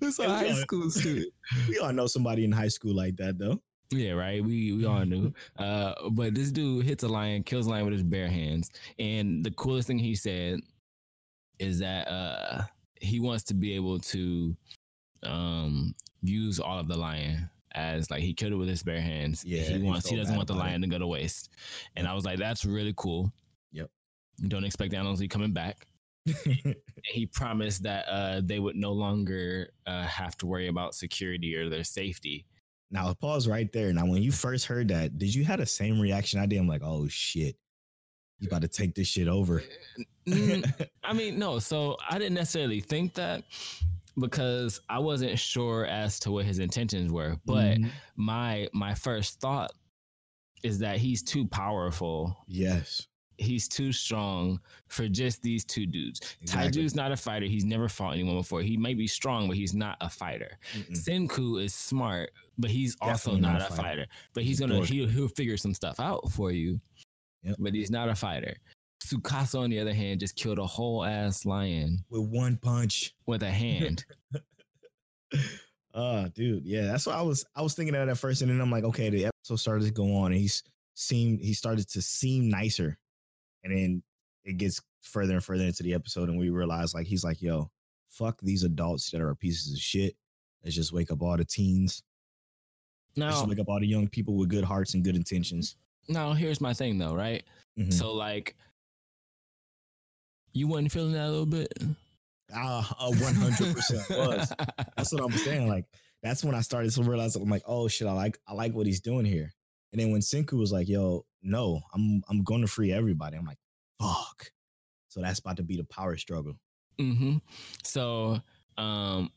It's a high school student. *laughs* we all know somebody in high school like that though. Yeah, right. We we all knew. *laughs* Uh, but this dude hits a lion, kills a lion with his bare hands. And the coolest thing he said is that uh he wants to be able to um use all of the lion as like he killed it with his bare hands. Yeah, he wants he doesn't want the about it. lion to go to waste. And I was like, that's really cool. Yep. Don't expect animals to be coming back. *laughs* He promised that uh they would no longer uh have to worry about security or their safety. now pause right there. Now, when you first heard that, did you have the same reaction I did? I'm like, oh shit, you about to take this shit over. *laughs* I mean, no. So I didn't necessarily think that because I wasn't sure as to what his intentions were. But Mhm. my my first thought is that he's too powerful. yes, He's too strong for just these two dudes. Exactly. Taiju's not a fighter. He's never fought anyone before. He might be strong, but he's not a fighter. Mm-mm. Senku is smart, but he's also not, not a a fighter. fighter. But he's He's gonna he'll, he'll figure some stuff out for you. Yep. But he's not a fighter. Tsukasa, on the other hand, just killed a whole ass lion with one punch. with a hand. Oh, *laughs* dude, yeah, that's what I was. I was thinking of at first, and then I'm like, okay, the episode started to go on, and he's seemed he started to seem nicer, and then it gets further and further into the episode, and we realize like he's like, yo, fuck these adults that are pieces of shit. Let's just wake up all the teens. Let's just wake up all the young people with good hearts and good intentions. Now here's my thing though, right? Mhm. So like, you wasn't feeling that a little bit. A one hundred percent *laughs* was. That's what I'm saying. Like that's when I started to realize I'm like, oh shit, I like I like what he's doing here. And then when Senku was like, "Yo, no, I'm I'm going to free everybody," I'm like, "Fuck!" So that's about to be the power struggle. Mm-hmm. So, um,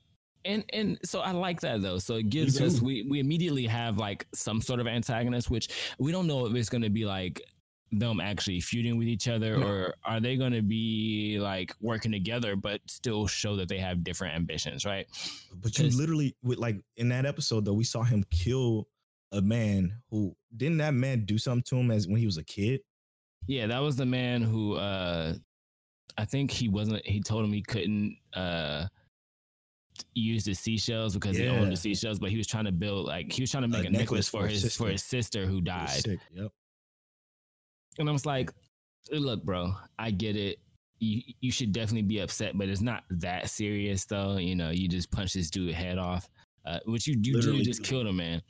and and so I like that though. So it gives us we we immediately have like some sort of antagonist, which we don't know if it's going to be like them actually feuding with each other No. or are they going to be like working together but still show that they have different ambitions, right? But you literally, with like in that episode though, we saw him kill a man who didn't that man do something to him as when he was a kid? Yeah, that was the man who uh I think he wasn't he told him he couldn't uh use the seashells because he owned the seashells, but he was trying to build like he was trying to make a, necklace, for his for his sister who died. Yep. And I was like, look, bro, I get it. You you should definitely be upset, but it's not that serious though. You know, you just punch this dude head off. Uh, which you you Literally literally just killed him, man.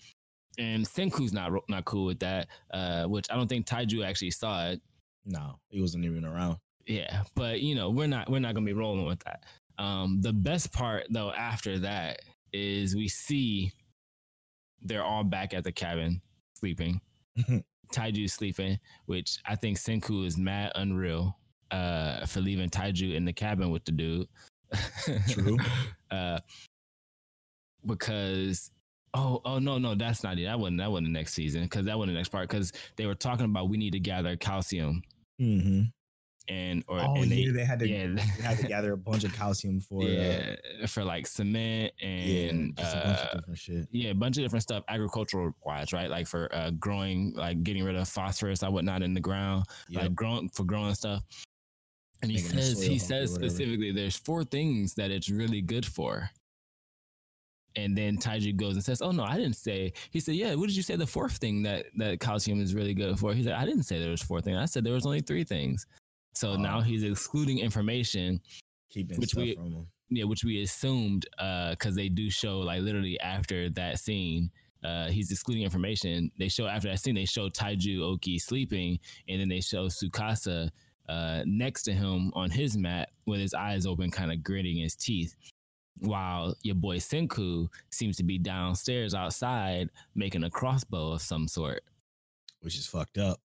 And Senku's not not cool with that. Uh, which I don't think Taiju actually saw it. No, he wasn't even around. Yeah, but you know, we're not we're not gonna be rolling with that. Um, the best part though after that is we see they're all back at the cabin sleeping. Taiju's sleeping, which I think Senku is mad unreal uh for leaving Taiju in the cabin with the dude. *laughs* True. uh because oh oh no no that's not it. That wasn't that wasn't the next season because that wasn't the next part because they were talking about we need to gather calcium Mm-hmm. And or Oh and yeah, they had to yeah *laughs* they had to gather a bunch of calcium for uh, for like cement yeah, and just a bunch uh, of different shit. yeah, a bunch of different stuff agricultural wise, right? Like for uh, growing, like getting rid of phosphorus and whatnot in the ground, Yep. like growing for growing stuff. And he Making says he says specifically there's four things that it's really good for. And then Taiju goes and says, "Oh no, I didn't say." He said, "Yeah, what did you say? The fourth thing that that calcium is really good for?" He said, "I didn't say there was four things. I said there was only three things." So now Oh. he's excluding information Keeping which stuff we- from him. yeah, which we assumed because they do show like literally after that scene, uh, he's excluding information. They show after that scene, they show Taiju Oki sleeping, and then they show Tsukasa uh, next to him on his mat with his eyes open, kind of gritting his teeth. While your boy Senku seems to be downstairs outside making a crossbow of some sort. which is fucked up.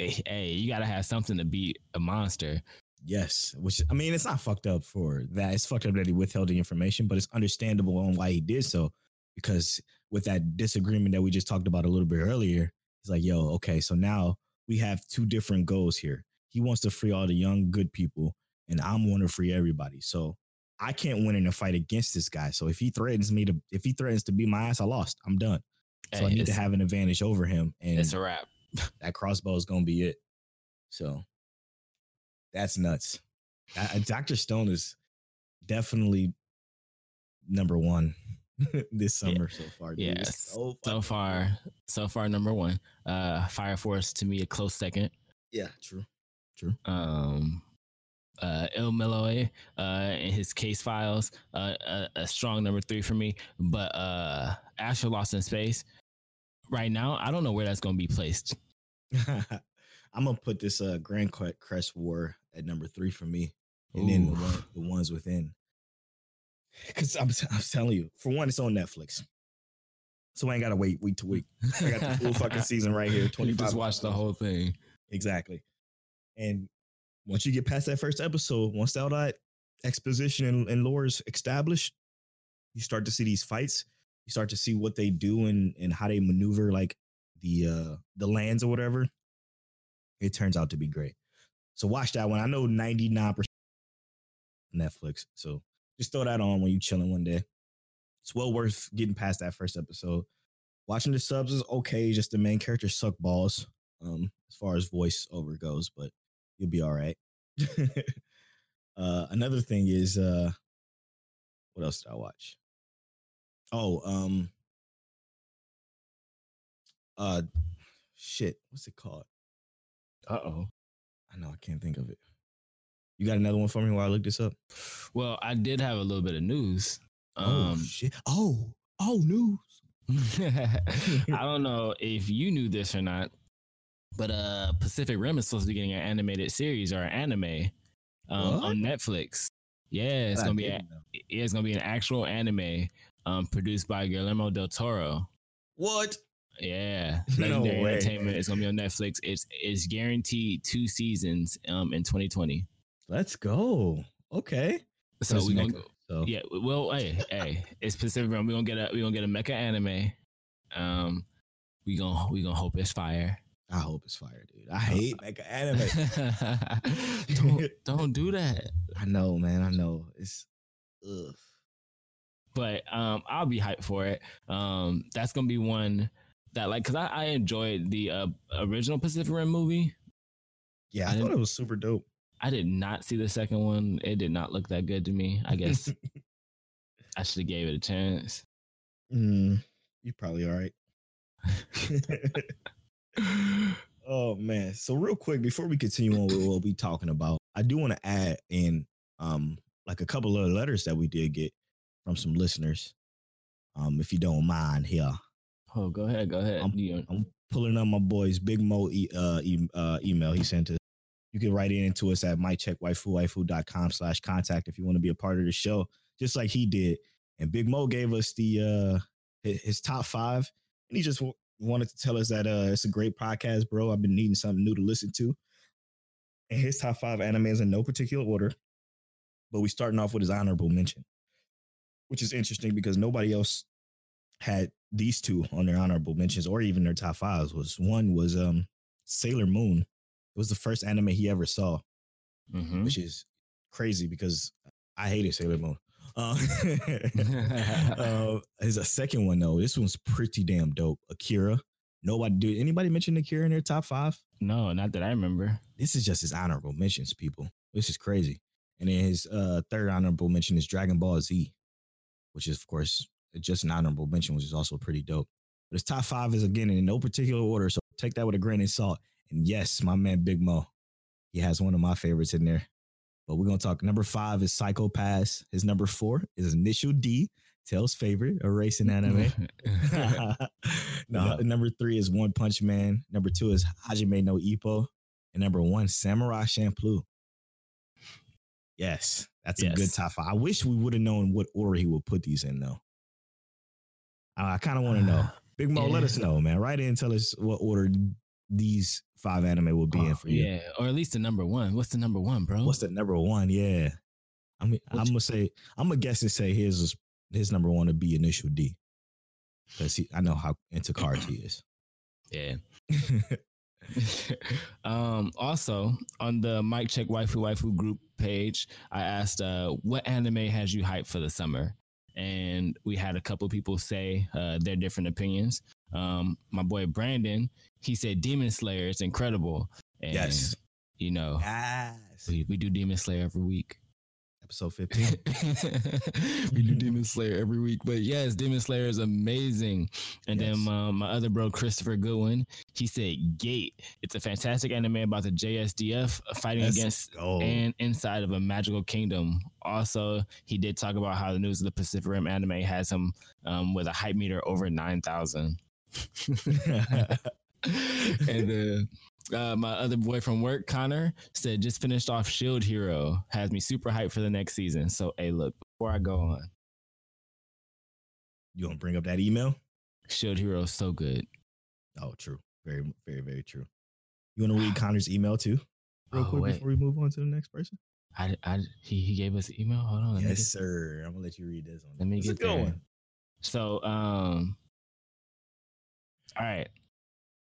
Hey, *laughs* hey, you gotta have something to beat a monster. Yes, which I mean, it's not fucked up for that. It's fucked up that he withheld the information, but it's understandable on why he did so. Because with that disagreement that we just talked about a little bit earlier, he's like, "Yo, okay, so now we have two different goals here. He wants to free all the young good people, and I'm want to free everybody. So I can't win in a fight against this guy. So if he threatens me to, if he threatens to beat my ass, I lost. I'm done. So I need to have an advantage over him, and It's a wrap. That crossbow is gonna be it. So that's nuts. Uh, Doctor Stone is definitely number one *laughs* this summer so far. Dude. Yeah, It's so, far, so far, number one. Uh, Fire Force to me a close second. Yeah, true. True. Um, uh, El-Melloi, uh, and his case files, uh, a, a strong number three for me. But uh, Astra Lost in Space, right now, I don't know where that's gonna be placed. *laughs* I'm gonna put this uh Grand Cre- Crest War at number three for me, and then the, one, the ones within. *laughs* Because I'm, I'm telling you, for one, it's on Netflix, so I ain't gotta wait week to week. I got the full fucking *laughs* season right here. 25 just watch the whole thing. Exactly. And once you get past that first episode, once all that exposition and, and lore is established, you start to see these fights. You start to see what they do and and how they maneuver like the uh the lands or whatever. It turns out to be great. So watch that one. I know 99% Netflix. So just throw that on when you're chilling one day. It's well worth getting past that first episode. Watching the subs is okay, just the main characters suck balls um as far as voiceover goes, but you'll be all right. *laughs* uh another thing is uh what else did I watch? Oh, um uh shit, what's it called? Uh oh. I know I can't think of it. You got another one for me while I look this up? Well, I did have a little bit of news. oh Um, shit. Oh, oh news. *laughs* I don't know if you knew this or not, but uh Pacific Rim is supposed to be getting an animated series or an anime um, on Netflix. Yeah, it's gonna be a, yeah, it's gonna be an actual anime um produced by Guillermo del Toro. What? Yeah, *laughs* No Legendary way. Entertainment. It's gonna be on Netflix. It's it's guaranteed two seasons um in 2020. Let's go. Okay. So That's we gonna so yeah. Well, hey, hey, it's Pacific Rim. We gonna get a we gonna get a mecha anime. Um, we gonna we gonna hope it's fire. I hope it's fire, dude. I hate mecha anime. *laughs* don't don't do that. *laughs* I know, man. I know. It's ugh. But um i'll be hyped for it um that's gonna be one that like because I, I enjoyed the uh, original pacific rim movie Yeah, I I, thought it was super dope. i did not see the second one it did not look that good to me i *laughs* guess i should have gave it a chance mm, you probably all right. *laughs* *laughs* oh man. So real quick, before we continue on with what we talking about, I do want to add in um like a couple of letters that we did get from some listeners. Um, if you don't mind here. oh go ahead go ahead I'm- You- I'm pulling up my boy's Big Mo e- uh, e- uh, email he sent us. You can write it into us at miccheckwaifu.com slash contact if you want to be a part of the show, just like he did. And Big Mo gave us the uh, his, his top five, and he just w- wanted to tell us that uh, it's a great podcast, bro. I've been needing something new to listen to. And his top five anime is in no particular order, but we starting off with his honorable mention, which is interesting because nobody else had these two on their honorable mentions or even their top fives was one was um Sailor Moon. It was the first anime he ever saw, Mhm. which is crazy because I hated Sailor Moon. *laughs* Uh, *laughs* uh, there's a second one though. This one's pretty damn dope. Akira. Nobody did anybody mention Akira in their top five? no not that i remember This is just his honorable mentions, people. This is crazy. And then his uh, third honorable mention is Dragon Ball Z, which is of course just an honorable mention, which is also pretty dope. But his top five is again in no particular order, so take that with a grain of salt. And yes, my man Big Mo, he has one of my favorites in there. But we're gonna talk. Number five is Psycho Pass. His number four is Initial D, Tail's favorite, a racing mm, anime. Mm, mm. *laughs* *laughs* no, Yeah. number three is One Punch Man. Number two is Hajime no Ippo. And number one, Samurai Champloo. Yes, that's a good top five. I wish we would have known what order he would put these in, though. I, I kind of want to know. Ah, Big Mo, let us know, man. Write in and tell us what order these five anime will be in Oh, for you. yeah or at least the number one what's the number one bro What's the number one? Yeah. I mean, What I'm you- gonna say, I'm gonna guess and say his is his number one would be Initial D. Because I know how into cards he is. yeah *laughs* *laughs* um, also on the Mic Check Waifu Waifu group page, I asked uh, what anime has you hyped for the summer, and we had a couple people say uh, their different opinions. Um, my boy Brandon, he said Demon Slayer is incredible. And, Yes. you know Yes. we, we do Demon Slayer every week. Episode 15. *laughs* we do Demon *laughs* Slayer every week. But yes, Demon Slayer is amazing. And Yes. then um, my other bro, Christopher Goodwin, he said Gate. It's a fantastic anime about the JSDF fighting Let's against go. and inside of a magical kingdom. Also, he did talk about how the News of the Pacific Rim anime has him um, with a hype meter over 9,000. *laughs* and uh, uh, my other boy from work, Connor, said just finished off Shield Hero. Has me super hyped for the next season. So, hey, look, before I go on, you gonna bring up that email? Shield Hero is so good. Oh, true. Very, very, very true. You want to read Connor's email too, real Oh, quick wait. before we move on to the next person? I, I, he, he gave us an email. Hold on. Yes, sir. I'm gonna let you read this one. Let me get going. So, um, all right.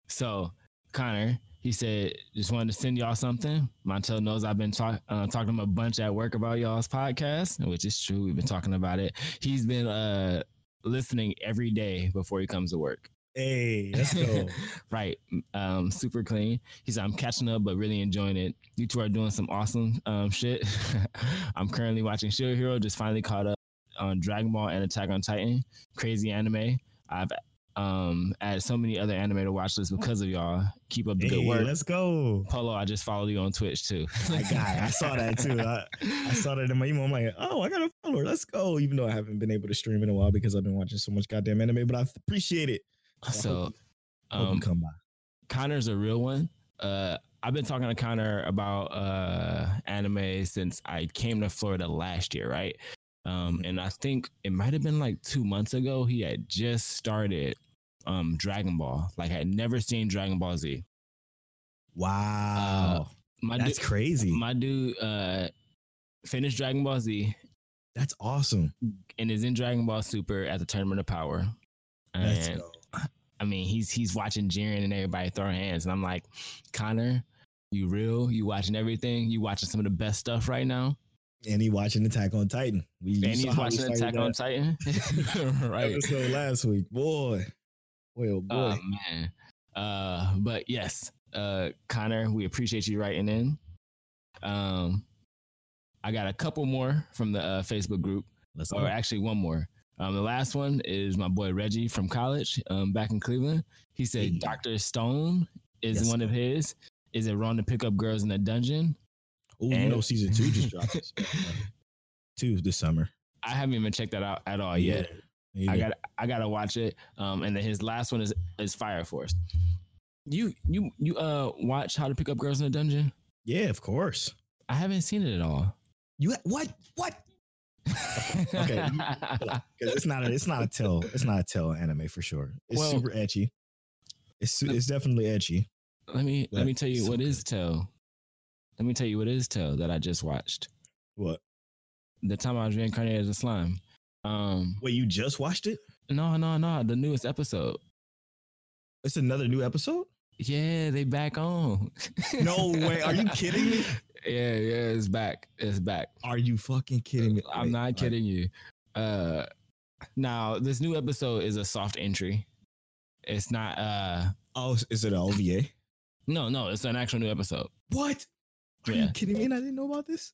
So, Connor, he said, just wanted to send y'all something. Montel knows I've been talk, uh, talking to him a bunch at work about y'all's podcast, which is true. We've been talking about it. He's been uh listening every day before he comes to work. Hey, let's go. *laughs* right. Um, super clean. He said, I'm catching up, but really enjoying it. You two are doing some awesome um, shit. *laughs* I'm currently watching Shield Hero, just finally caught up on Dragon Ball and Attack on Titan. Crazy anime. I've um added so many other anime to watch list because of y'all. Keep up the hey, good work. let's go. Polo, I just followed you on Twitch too. My guy, I saw that too. I, I saw that in my email. I'm like, oh, I got a follower. Let's go. Even though I haven't been able to stream in a while because I've been watching so much goddamn anime, but I appreciate it. I So, hope, you- hope um, come by. Connor's a real one. Uh, I've been talking to Connor about uh, anime since I came to Florida last year, right? Um, and I think it might have been like two months ago. He had just started um Dragon Ball. Like I had never seen Dragon Ball Z. Wow. My That's dude, crazy. my dude uh finished Dragon Ball Z That's awesome. and is in Dragon Ball Super at the Tournament of Power. Let's And go. I mean, he's he's watching Jiren and everybody throwing hands, and I'm like, Connor, you real? You watching everything? You watching some of the best stuff right now? And he watching Attack on Titan. We and he's watching Attack on Titan, *laughs* *laughs* right? Episode last week, boy, boy, oh boy. Oh man. Uh, but yes, uh, Connor, we appreciate you writing in. Um, I got a couple more from the uh, Facebook group, Let's or go. actually one more. Um, the last one is my boy Reggie from college, um, back in Cleveland. He said Hey. Doctor Stone is Yes, one sir. of his. Is it wrong to pick up girls in a dungeon? Oh, you know, season two just dropped. this- *laughs* two this summer. I haven't even checked that out at all yet. Me I got I gotta watch it. Um, and then his last one is is Fire Force. You you you uh watch How to Pick Up Girls in a Dungeon? yeah, of course. I haven't seen it at all. You what? What? *laughs* Okay, Because it's not a, it's not a tell it's not a tell anime for sure. It's Well- super ecchi. It's it's definitely ecchi. let me let me tell you so what is good. Tell. Let me tell you what is Tell that I just watched. What? The time I was reincarnated as a slime. Um, Wait, you just watched it? no, no, no, the newest episode. It's another new episode? Yeah, they back on. No way. Are you *laughs* kidding me? Yeah, yeah, it's back. It's back. Are you fucking kidding me? I'm Wait, not kidding you. Uh now this new episode is a soft entry. It's not uh Oh, is it an OVA? no, no, it's an actual new episode. What? Are Yeah. you kidding me? And I didn't know about this.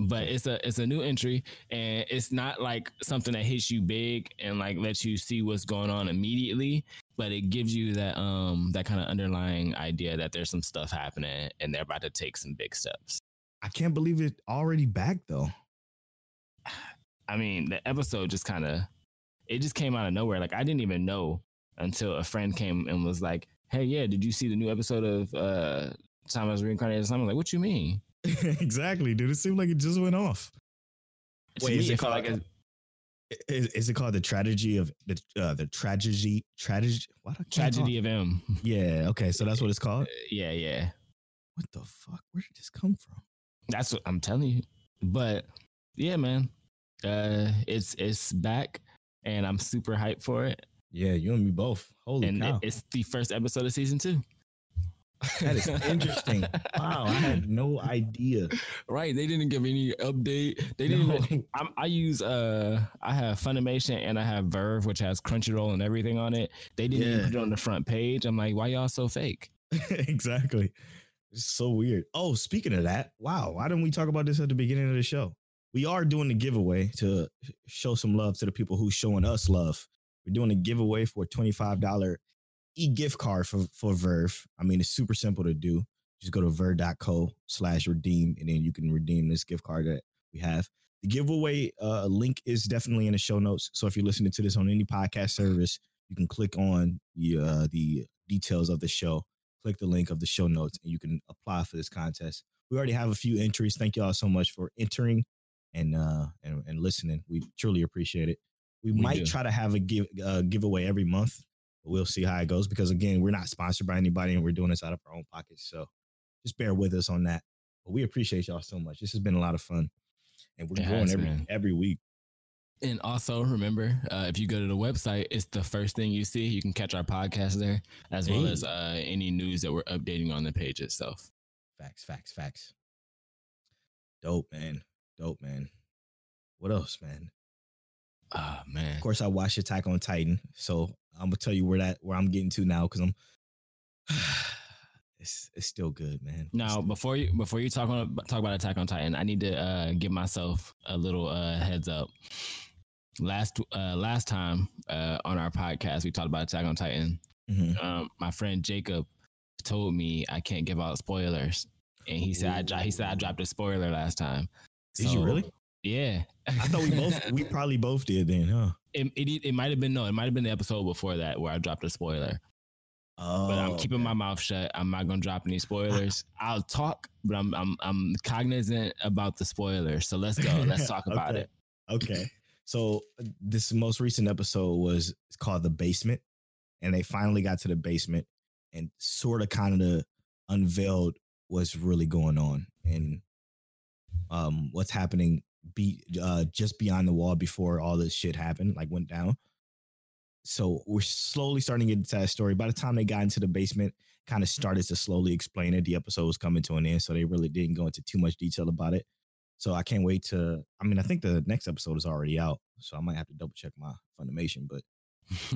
But it's a it's a new entry and it's not like something that hits you big and like lets you see what's going on immediately, but it gives you that um that kind of underlying idea that there's some stuff happening and they're about to take some big steps. I can't believe it already back though. *sighs* I mean, the episode just kind of it just came out of nowhere. Like I didn't even know until a friend came and was like, "Hey, yeah, did you see the new episode of uh Time I was reincarnated?" I'm like, "What you mean?" *laughs* exactly, dude. It seemed like it just went off. To Wait, is me, it called- like a Is, is it called the tragedy of the uh, the tragedy tragedy what I can't tragedy of M. *laughs* Yeah. Okay. So that's what it's called. yeah, yeah, What the fuck? Where did this come from? that's what I'm telling you. But yeah, man, uh, it's it's back, and I'm super hyped for it. Yeah, you and me both. Holy and cow! it- it's the first episode of season two. That is interesting. wow, I had no idea. right. They didn't give any update. They didn't. No. I'm, I use uh I have Funimation and I have VRV, which has Crunchyroll and everything on it. They didn't even Yeah. put it on the front page. I'm like, why y'all so fake? *laughs* exactly. It's so weird. Oh, speaking of that, wow, why didn't we talk about this at the beginning of the show? We are doing the giveaway to show some love to the people who's showing us love. We're doing a giveaway for a $25 e-gift card for, for VRV. I mean, it's super simple to do. Just go to vrv.co slash redeem, and then you can redeem this gift card that we have. The giveaway uh, link is definitely in the show notes. So if you're listening to this on any podcast service, you can click on the, uh, the details of the show click the link of the show notes and you can apply for this contest. We already have a few entries. Thank y'all so much for entering and uh and, and listening. We truly appreciate it. We, We might do. try to have a give uh, giveaway every month. We'll see how it goes because again, we're not sponsored by anybody and we're doing this out of our own pockets. So just bear with us on that. But we appreciate y'all so much. This has been a lot of fun. And we're It growing has, every man. every week. And also remember, uh, if you go to the website, it's the first thing you see. You can catch our podcast there, as well as uh, any news that we're updating on the page itself. Facts, facts, facts. Dope, man. Dope, man. What else, man? Oh man, Of course, I watched Attack on Titan, so I'm gonna tell you where that where I'm getting to now because I'm. *sighs* it's it's still good, man. Now, before you before you talk on talk about Attack on Titan, I need to uh, give myself a little uh, heads up. Last uh, last time uh, on our podcast, we talked about Attack on Titan. Mhm. Um, my friend Jacob told me I can't give out spoilers, and he said I he said I dropped a spoiler last time. Did you really? Yeah, I thought we *laughs* both we probably both did then, huh? it it, it might have been no, it might have been the episode before that where I dropped a spoiler. Oh, but I'm keeping okay. my mouth shut. I'm not gonna drop any spoilers. *laughs* I'll talk, but I'm I'm I'm cognizant about the spoilers. So let's go. Let's *laughs* talk about Okay. it. Okay, so this most recent episode was it's called the basement, and they finally got to the basement and sort of kind of unveiled what's really going on and um what's happening be uh just beyond the wall before all this shit happened like went down. So we're slowly starting to get into that story. By the time they got into the basement kind of started to slowly explain it. The episode was coming to an end so they really didn't go into too much detail about it. So i can't wait to i mean i think the next episode is already out so i might have to double check my funimation but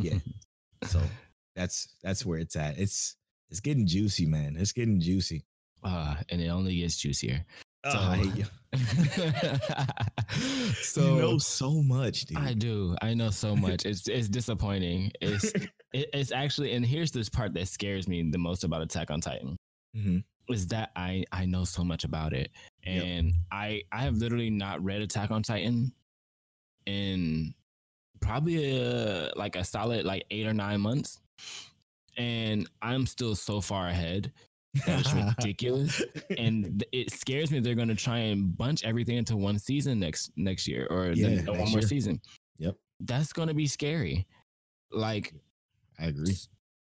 yeah. *laughs* so that's that's where it's at. It's it's getting juicy man. It's getting juicy. Uh, and it only gets juicier. *laughs* *laughs* So- I hate you. know so much, dude. I do. I know so much. It's it's disappointing. It's *laughs* it, it's actually, and here's this part that scares me the most about Attack on Titan Mhm. is that I I know so much about it, Yep. and I I have literally not read Attack on Titan in probably a, like a solid like eight or nine months, and I'm still so far ahead. That is *laughs* ridiculous, and th- it scares me they're going to try and bunch everything into one season next next year or Yeah, the one next more year. season. Yep. that's going to be scary. Like I agree.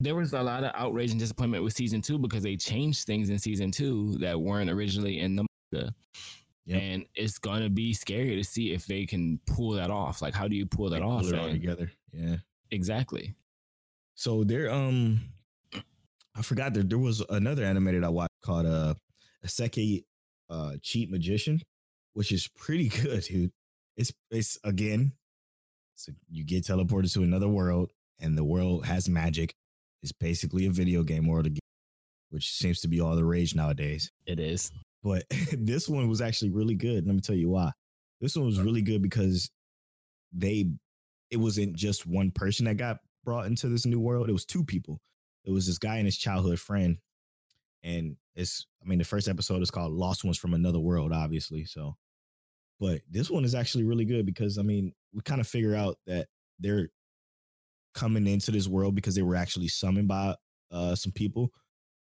there was a lot of outrage and disappointment with season two because they changed things in season two that weren't originally in the manga. Yep. And it's gonna be scary to see if they can pull that off. Like, how do you pull that They off? pull it all together. Yeah. Exactly. So they're um, I forgot that there was another animated I watched called uh, Isekai uh, Cheat Magician, which is pretty *laughs* good, dude. It's it's again, so you get teleported to another world, and the world has magic. It's basically a video game world again, which seems to be all the rage nowadays. It is. but *laughs* this one was actually really good. Let me tell you why. This one was really good because they it wasn't just one person that got brought into this new world. It was two people. It was this guy and his childhood friend. And it's I mean the first episode is called Lost Ones from Another World, obviously. So but this one is actually really good because I mean, we kind of figure out that they're coming into this world because they were actually summoned by uh some people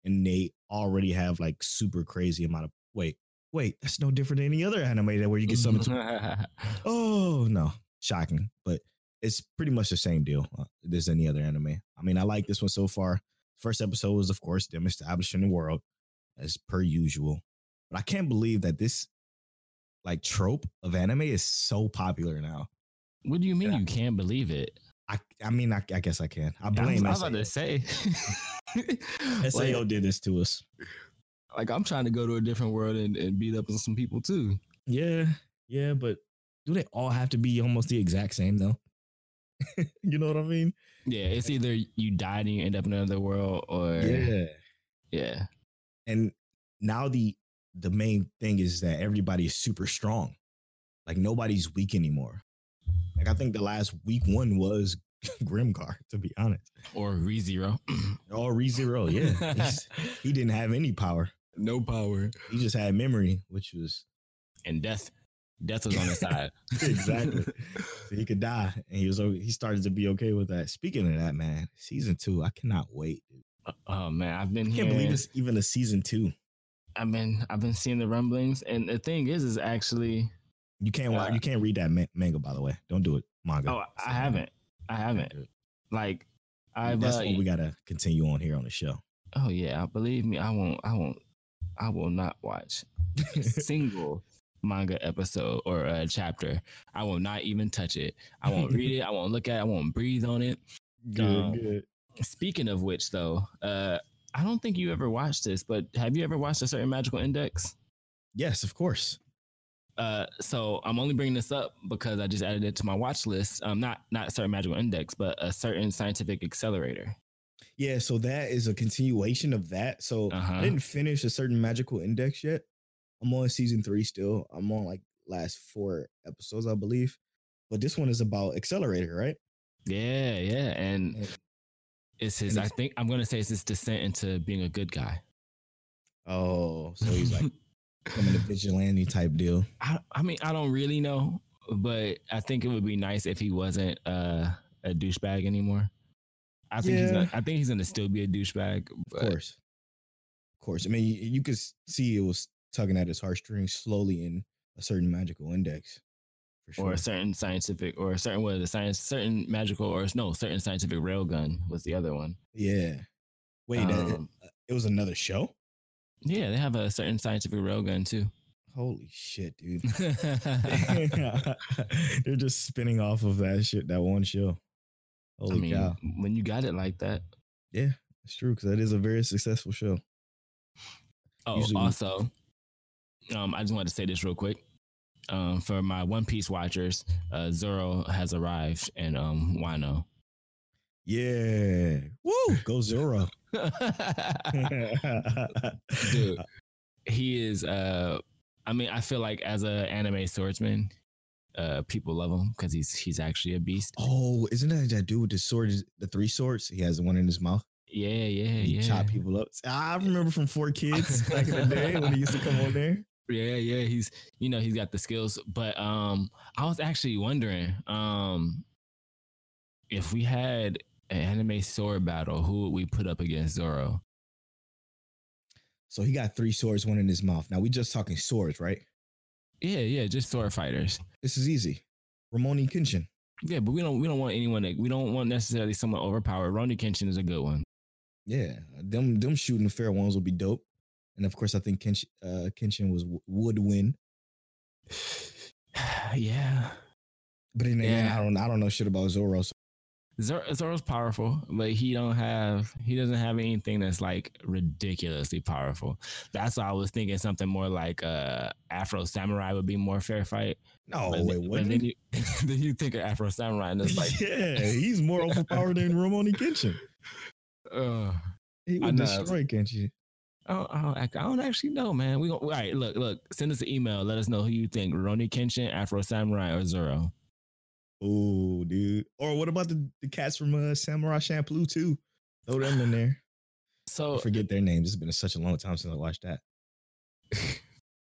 and they already have like super crazy amount of wait wait that's no different than any other anime that where you get summoned to *laughs* oh no shocking but it's pretty much the same deal uh, as any other anime i mean i like this one so far first episode was of course them establishing the world as per usual but i can't believe that this like trope of anime is so popular now what do you mean Yeah. you can't believe it? i i mean i, I guess i can i I was, blame I was about to say. *laughs* SAO like, did this to us like, I'm trying to go to a different world and, and beat up on some people too. Yeah, yeah, but do they all have to be almost the exact same though? *laughs* you know what I mean? Yeah, it's either you die and you end up in another world, or Yeah. yeah. And now the the main thing is that everybody is super strong. Like nobody's weak anymore. Like I think the last week one was *laughs* Grimgar, to be honest. or ReZero. *clears throat* Or ReZero, yeah. He's- he didn't have any power. no power. He just had memory, which was And death. Death was on his side. *laughs* *laughs* Exactly. so he could die. And he was he started to be okay with that. Speaking of that, man, season two, I cannot wait. Dude. oh man, I've been I here. can't believe it's even a season two. I've been I've been seeing the rumblings, and the thing is, is actually. You can't Uh, you can't read that ma- manga by the way. Don't do it. Manga. Oh, I haven't. I haven't. Like, I've. That's uh, what we gotta continue on here on the show. oh yeah, believe me, I won't. I won't. I will not watch *laughs* a single manga episode or a chapter. I will not even touch it. I won't read it. I won't look at. it. I won't breathe on it. *laughs* good, Um, good. Speaking of which, though, uh, I don't think you ever watched this, but have you ever watched a certain magical index? Yes, of course. Uh, so I'm only bringing this up because I just added it to my watch list. Um, not not a certain magical index, but a certain scientific accelerator. Yeah, so that is a continuation of that. So Uh-huh. I didn't finish a certain magical index yet. I'm on season three still. I'm on like last four episodes, I believe. But this one is about accelerator, right? Yeah, yeah, and it's his. and I think I'm gonna say it's his descent into being a good guy. Oh, so he's like *laughs* becoming a vigilante type deal. I, I mean, I don't really know, but I think it would be nice if he wasn't uh, a douchebag anymore. I think he's gonna, I think he's gonna still be a douchebag. Of course. Of course. I mean, you, you could see it was tugging at his heartstrings slowly in a certain magical index for sure. or a certain scientific or a certain what the science certain magical or no certain scientific railgun was the other one. yeah. Wait, uh, Um, it was another show. Yeah, they have a certain scientific railgun too. Holy shit, dude! *laughs* They're *laughs* just spinning off of that shit, that one show. I Holy mean, cow! when you got it like that. Yeah, it's true because that is a very successful show. Oh, Usually also, um, I just wanted to say this real quick. Um, for my One Piece watchers, uh, Zoro has arrived and um Wano. Yeah, woo, go Zoro. *laughs* *laughs* Dude, he is. Uh, I mean, I feel like as a anime swordsman, uh, people love him because he's he's actually a beast. Oh, isn't that that dude with the sword, the three swords? He has one in his mouth. Yeah, yeah, He yeah. chop people up. I remember from 4Kids back in the day when he used to come on there. Yeah, yeah, he's you know he's got the skills, but um, I was actually wondering um, if we had an anime sword battle, who would we put up against Zoro? So he got three swords, one in his mouth. Now we just talking swords, right? Yeah, yeah, just sword fighters. This is easy. Rurouni Kenshin. Yeah, but we don't we don't want anyone that we don't want necessarily someone overpowered. Rurouni Kenshin is a good one. Yeah, them them shooting the fair ones will be dope. And of course, I think Kenshin, uh, Kenshin was would win. *sighs* yeah, But then again, Yeah. I don't I don't know shit about Zoro. So Zoro, Zoro's powerful, but he don't have he doesn't have anything that's like ridiculously powerful. That's why I was thinking something more like uh Afro Samurai would be more fair fight. no, But wait, what? then you *laughs* then you think of Afro Samurai and it's like, *laughs* yeah, he's more overpowered than Rurouni Kenshin. *laughs* uh, He would destroy Kenshin. I don't, I, don't, I don't actually know, man. We go, all right. Look, look. Send us an email. Let us know who you think: Rurouni Kenshin, Afro Samurai, or Zoro. Oh, dude. Or what about the, the cats from uh, Samurai Champloo too? Throw them in there. *sighs* I So, forget their names. It's been such a long time since I watched that. *laughs*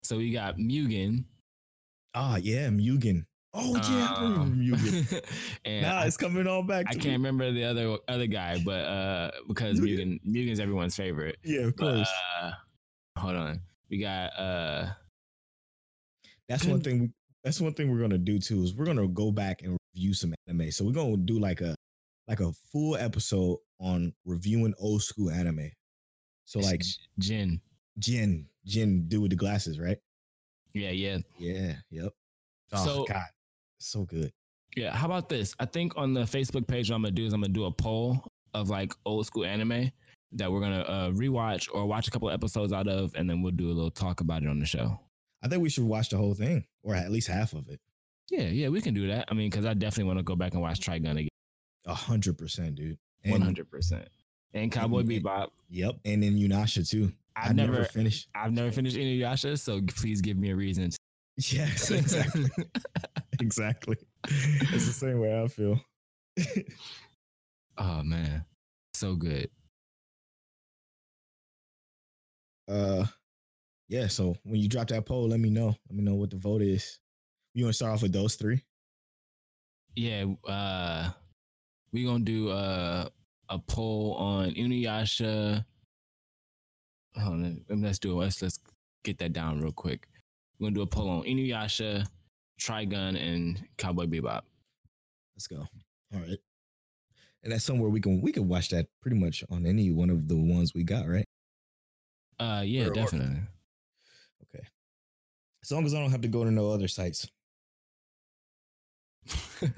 so we got Mugen. Ah, yeah, Mugen. Oh yeah, I remember Um, Mugen. *laughs* and Nah, I, it's coming all back. I can't me. remember the other other guy, but uh, because Mugen? Mugen Mugen's everyone's favorite. Yeah, of But, course. uh, hold on, we got uh, That's one thing. That's one thing we're gonna do too. Is we're gonna go back and review some anime. So we're gonna do like a like a full episode on reviewing old school anime. So like Jin. Jin, Jin, dude with the glasses, right? Yeah, yeah, Yeah. Yep. Oh So- God, so good. yeah. How about this? I think on the Facebook page, what I'm gonna do is I'm gonna do a poll of like old school anime that we're gonna uh, rewatch or watch a couple of episodes out of, and then we'll do a little talk about it on the show. I think we should watch the whole thing, or at least half of it. Yeah, yeah, we can do that. I mean, because I definitely want to go back and watch Trigun again, A hundred percent, dude. One hundred percent. And Cowboy and- Bebop. Yep. And then Inuyasha too. I've I never, never finished. I've never finished any of Yasha, so please give me a reason. To- Yes, *laughs* exactly. *laughs* exactly. It's the same way I feel. *laughs* oh man, so good. uh yeah, so when you drop that poll, let me know. Let me know what the vote is. You want to start off with those three? Yeah, uh, we gonna do uh, a poll on Inuyasha. Hold on, let- let's do it. Let's let's get that down real quick. We're gonna do a poll on Inuyasha, Trigun, and Cowboy Bebop. Let's go. All right. And that's somewhere we can we can watch that pretty much on any one of the ones we got, right? Uh, yeah, Or- or- definitely. Okay. As long as I don't have to go to no other sites. *laughs*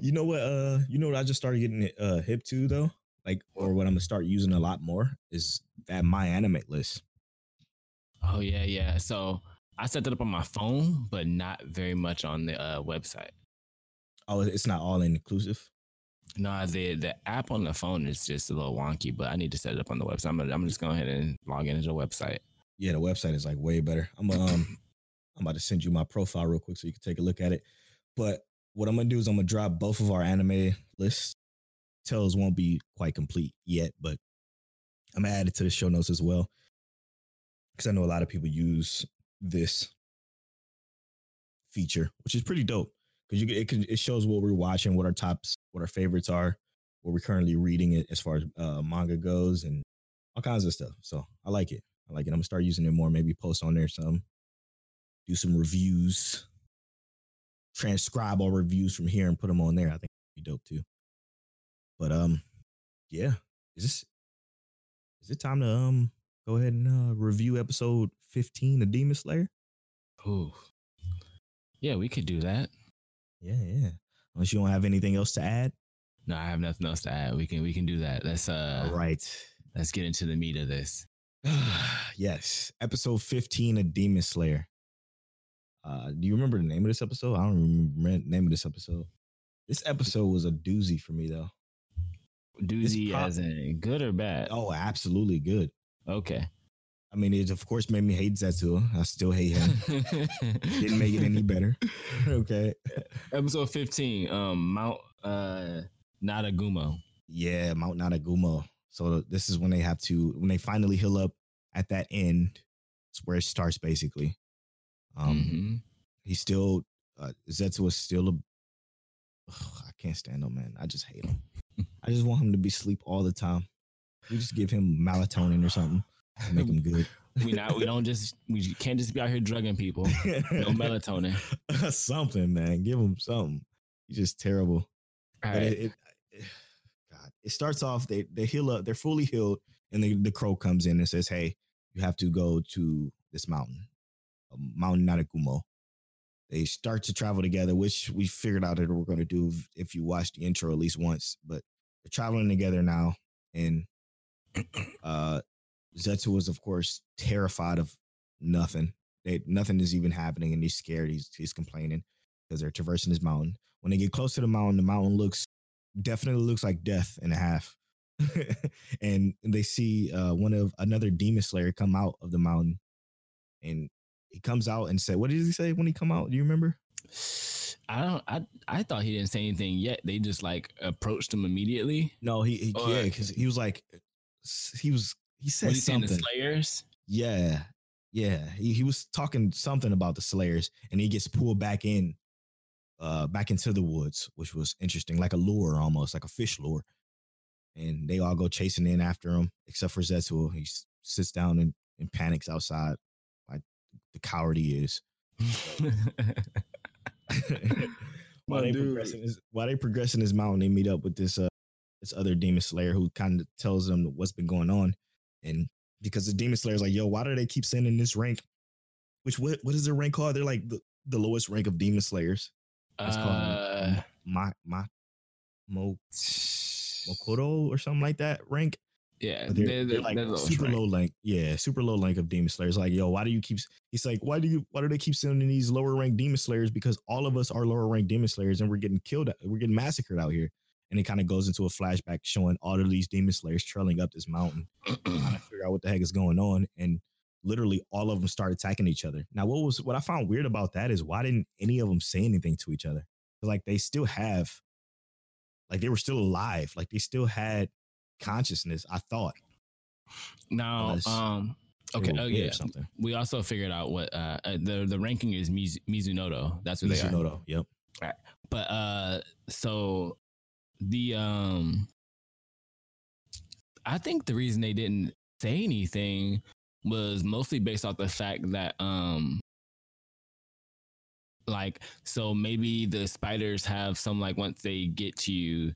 You know what? Uh, you know what? I just started getting uh hip to though. Like, or what I'm gonna start using a lot more is that my anime list. Oh yeah, yeah. So I set that up on my phone, but not very much on the uh, website. Oh, it's not all inclusive. No, the the app on the phone is just a little wonky, but I need to set it up on the website. I'm gonna, I'm just going ahead and log into the website. Yeah, the website is like way better. I'm um I'm about to send you my profile real quick so you can take a look at it. But what I'm gonna do is I'm gonna drop both of our anime lists. Tales won't be quite complete yet, but I'm gonna add it to the show notes as well. Because I know a lot of people use this feature, which is pretty dope. Because you it can it shows what we're watching, what our tops, what our favorites are, what we're currently reading it as far as uh, manga goes, and all kinds of stuff. So I like it. I like it. I'm gonna start using it more. Maybe post on there some, do some reviews. transcribe all reviews from here and put them on there. I think be dope too. But um, yeah, is this is it time to um go ahead and uh, review episode fifteen of Demon Slayer? Oh, Yeah, we could do that. Yeah, yeah. Unless you don't have anything else to add. No, I have nothing else to add. We can we can do that. Let's uh All right. let's get into the meat of this. *sighs* yes, episode 15 of Demon Slayer. Uh, do you remember the name of this episode? I don't remember the name of this episode. This episode was a doozy for me though. Doozy pop- as in good or bad? Oh, absolutely good. Okay. I mean, it of course made me hate Zetsuo. I still hate him. *laughs* Didn't make it any better. *laughs* okay. Episode 15, um, Mount uh Natagumo. Yeah, Mount Nanagumo. So this is when they have to when they finally heal up at that end. It's where it starts basically. Um, Mhm. he's still uh, Zetsu is still a. Ugh, I can't stand him, man. I just hate him. *laughs* I just want him to be asleep all the time. We just give him melatonin or something make him good. *laughs* we not we don't just we can't just be out here drugging people. No *laughs* melatonin. something, man. Give him something. He's just terrible. Right. it, it, *sighs* God, it starts off. They they heal up. They're fully healed, and the the crow comes in and says, "Hey, you have to go to this mountain, Mount Nanakumo." They start to travel together, which we figured out that we're going to do if you watch the intro at least once. But they're traveling together now, and uh, Zetsu is, of course, terrified of nothing. They, nothing is even happening, and he's scared. He's he's complaining because they're traversing this mountain. When they get close to the mountain, the mountain looks definitely looks like death and a half. *laughs* and they see uh, one of another demon slayer come out of the mountain, and he comes out and said, "What did he say when he come out? Do you remember?" I don't I I thought he didn't say anything yet. They just like approached him immediately. No, he, he yeah, because he was like, he was he said What he saying the something. Slayers? Yeah, yeah. He, he was talking something about the Slayers, and he gets pulled back in, uh, back into the woods, which was interesting, like a lure almost, like a fish lure. And they all go chasing in after him, except for Zetsuo. He s- sits down and, and panics outside, like the coward he is. *laughs* *laughs* while they dude. progressing this, while they progressing this mountain, they meet up with this uh this other demon slayer who kind of tells them what's been going on, and because the demon slayer's like, "Yo, why do they keep sending this rank?" Which what what is their rank called? They're like the, the lowest rank of demon slayers. It's called uh, Ma Ma Mo Mokoto or something like that rank. yeah, they're, they're, they're they're, like they're super rank. low rank. Yeah, super low rank of demon slayers. Like, yo, why do you keep? He's like, why do you? Why do they keep sending these lower rank demon slayers? Because all of us are lower rank demon slayers, and we're getting killed. We're getting massacred out here. And it kind of goes into a flashback showing all of these demon slayers trailing up this mountain, trying to *clears throat* figure out what the heck is going on. And literally, all of them start attacking each other. Now, what was what I found weird about that is why didn't any of them say anything to each other? Like they still have, like they were still alive. Like they still had consciousness. I thought. now, um, okay, oh yeah, something. we also figured out what uh uh, the the ranking is Miz- Mizunoto. That's what they are. Mizunoto. Yep. But uh, so the um, I think the reason they didn't say anything was mostly based off the fact that um, like so maybe the spiders have some like once they get to you,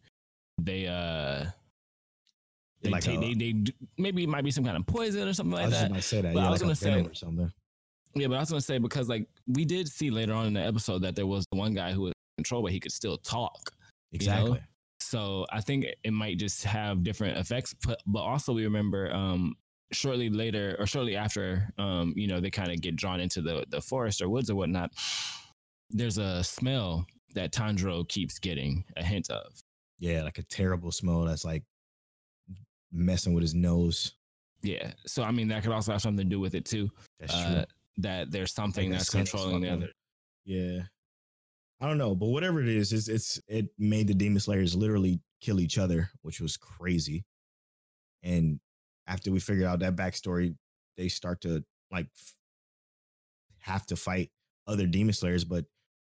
they uh. They, Like take, a- they, they maybe it might be some kind of poison or something I like was that. to say that. But yeah, I was like gonna say- or something. Yeah, but I was gonna say because like we did see later on in the episode that there was the one guy who was in control, but he could still talk. Exactly. So I think it might just have different effects. But, but also we remember um, shortly later or shortly after, um, you know, they kind of get drawn into the the forest or woods or whatnot. There's a smell that Tanjiro keeps getting a hint of. Yeah, like a terrible smell that's like messing with his nose. Yeah. So I mean that could also have something to do with it too. That's uh, true. That there's something Like, that's controlling the other. Yeah. I don't know, but whatever it is, it's it's it made the demon slayers literally kill each other, which was crazy. And after we figured out that backstory, they start to like f- have to fight other demon slayers, but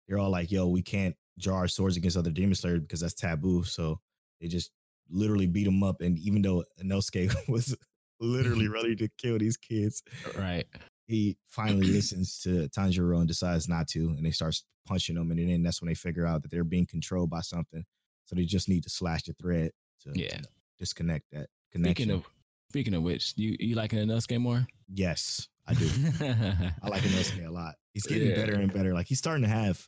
they're all like, "Yo, we can't draw our swords against other demon slayers because that's taboo." So they just literally beat them up. And even though Inosuke *laughs* was literally *laughs* ready to kill these kids, Right. He finally listens to Tanjiro and decides not to, and they start punching him, and then that's when they figure out that they're being controlled by something. So they just need to slash the thread to Yeah. you know, disconnect that connection. Speaking of speaking of which, you you liking Inosuke more? yes, I do. *laughs* I like Inosuke a lot. He's getting Yeah. better and better. Like he's starting to have,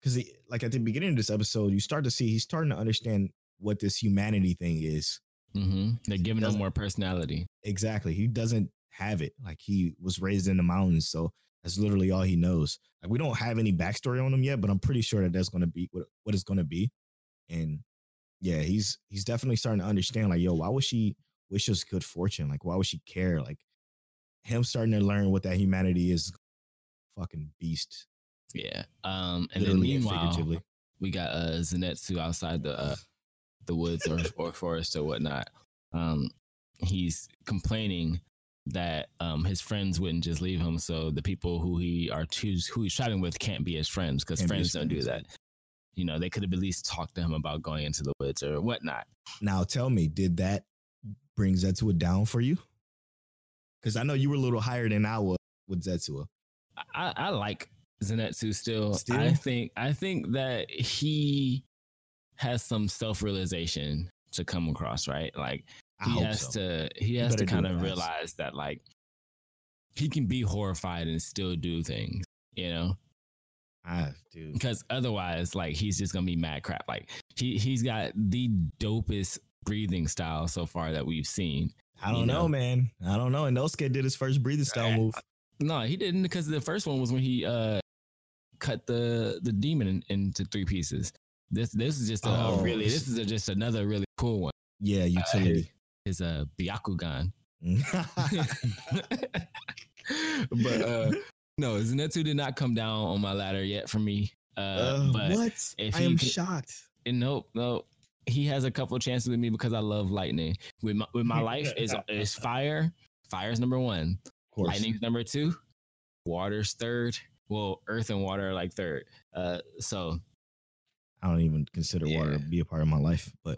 because he like at the beginning of this episode, you start to see he's starting to understand what this humanity thing is. Mm-hmm. They're giving him more personality. Exactly. He doesn't have it. Like he was raised in the mountains, so that's literally all he knows. Like we don't have any backstory on him yet, but I'm pretty sure that that's going to be what what it's going to be. And yeah, he's he's definitely starting to understand. Like, yo, why would she wish us good fortune? Like, why would she care? Like, him starting to learn what that humanity is. Fucking beast. Yeah. Um. And then literally and meanwhile, we got uh Zenitsu outside the uh, the woods or *laughs* or forest or whatnot. Um, he's complaining that um his friends wouldn't just leave him, so the people who he are choose who he's traveling with can't be his friends because friends don't do that. You know, they could have at least talked to him about going into the woods or whatnot. Now tell me, did that bring Zetsuo down for you? Because I know you were a little higher than I was with Zetsuo. I, I like Zenitsu still. Still? I think I think that he has some self realization to come across, right? Like I he has so. to he has to kind of realize that like he can be horrified and still do things, you know? Ah, dude. Because otherwise, like he's just gonna be mad crap. Like he he's got the dopest breathing style so far that we've seen. I don't you know, know. man. I don't know. Inosuke did his first breathing style move. No, he didn't because the first one was when he uh cut the the demon in, into three pieces. This this is just a, a Oh. really this is a, just another really cool one. Yeah, utility. Is a Byakugan. *laughs* but uh no, Zenitsu did not come down on my ladder yet for me. Uh, Uh, but what? if I am could- shocked. and nope, nope. He has a couple of chances with me because I love lightning. With my with my life is is fire. Fire's number one. Lightning's number two. Water's third. Well, earth and water are like third. Uh, so I don't even consider water to be a part of my life, but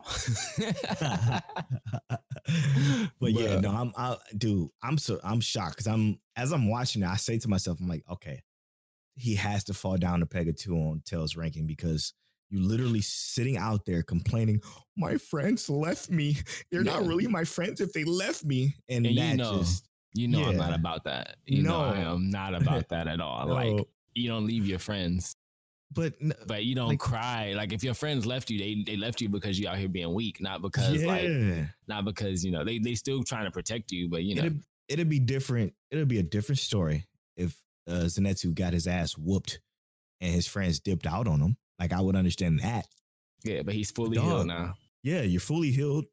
*laughs* but yeah, no, I'm, I, dude, I'm so I'm shocked because I'm as I'm watching it, I say to myself, I'm like, okay, he has to fall down to peg a two on Tails ranking because you literally sitting out there complaining, my friends left me. They're not really my friends if they left me, and, And you know, just you know I'm not about that. You know I am not *laughs* about that at all. Like you don't leave your friends, but but you don't Like- cry. Like if your friends left you, they they left you because you out here being weak, not because yeah, like not because you know they they still trying to protect you, but you know it'd, it'd be different. It'd be a different story if uh, Zenitsu got his ass whooped and his friends dipped out on him. Like I would understand that. yeah. But he's fully Dog. healed now. Yeah, you're fully healed.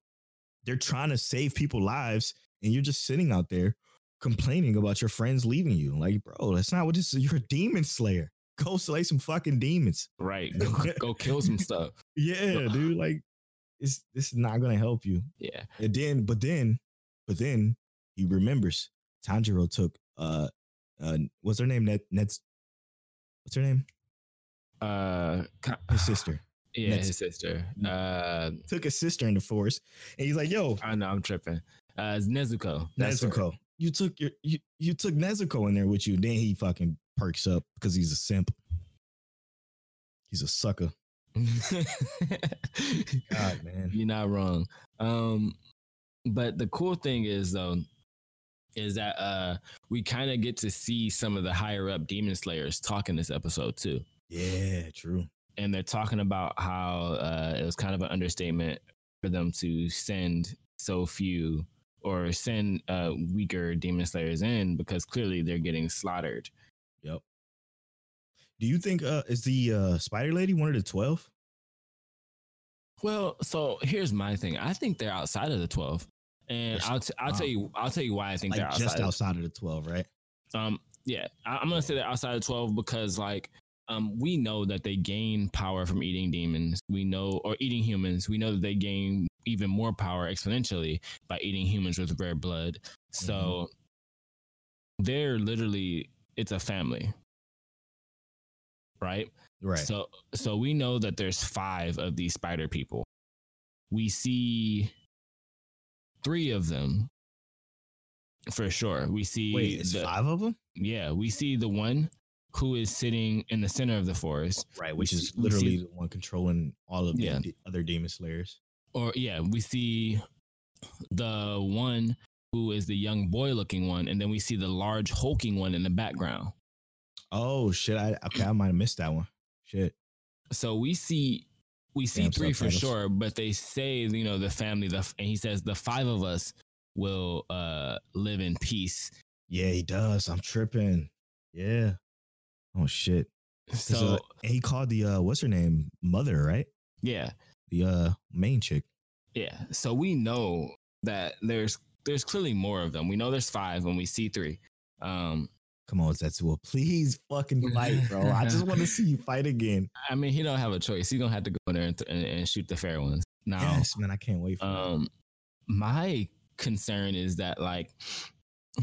They're trying to save people lives, and you're just sitting out there complaining about your friends leaving you. Like, bro, that's not what this is. You're a demon slayer. Go slay some fucking demons. Right, *laughs* go, go kill some stuff. Yeah, dude. Like, it's this is not gonna help you. Yeah, And then, but then, but then he remembers Tanjiro took uh uh what's her name? Net Net's what's her name? uh, His sister. *sighs* Yeah, Next- his sister. Uh, Took his sister in the forest. And he's like, yo, I know I'm tripping. Uh, it's Nezuko. That's her. Nezuko. You took your you, you took Nezuko in there with you. Then he fucking perks up because he's a simp. He's a sucker. *laughs* God, man. You're not wrong. Um, but the cool thing is though, is that uh we kind of get to see some of the higher up demon slayers talk in this episode too. Yeah, true. And they're talking about how uh it was kind of an understatement for them to send so few or send uh weaker demon slayers in because clearly they're getting slaughtered. Yep. Do you think uh is the uh spider lady one of the twelve? Well, so here's my thing. I think they're outside of the 12. And. I'll t- I'll Wow. tell you I'll tell you why I think Like they're outside. just of- outside of the twelve, right? Um, yeah, I, I'm gonna say they're outside of twelve because like um we know that they gain power from eating demons. We know or eating humans. We know that they gain even more power exponentially by eating humans with rare blood. So they're literally it's a family. Right? Right. So so we know that there's five of these spider people. We see three of them for sure. We see Wait, it's the, five of them, yeah, we see the one who is sitting in the center of the forest, right? Which see- is we literally see- the one controlling all of Yeah. the other demon slayers. or yeah, we see the one who is the young boy looking one, and then we see the large hulking one in the background. Oh shit! I okay, I might have missed that one. Shit. So we see we see Damn three for sure, but they say you know the family the and he says the five of us will uh live in peace. Yeah, he does. I'm tripping. Yeah. Oh shit. So uh, he called the uh, what's her name, mother, right? yeah, The uh main chick. yeah. So we know that there's there's clearly more of them. We know there's five when we see three. Um, Come on, Zetsuo, please fucking fight, bro. I just want to see you fight again. *laughs* I mean, he don't have a choice. He's gonna have to go in there and, and, and shoot the fair ones. Now, Yes, man, I can't wait for that. um, my concern is that like,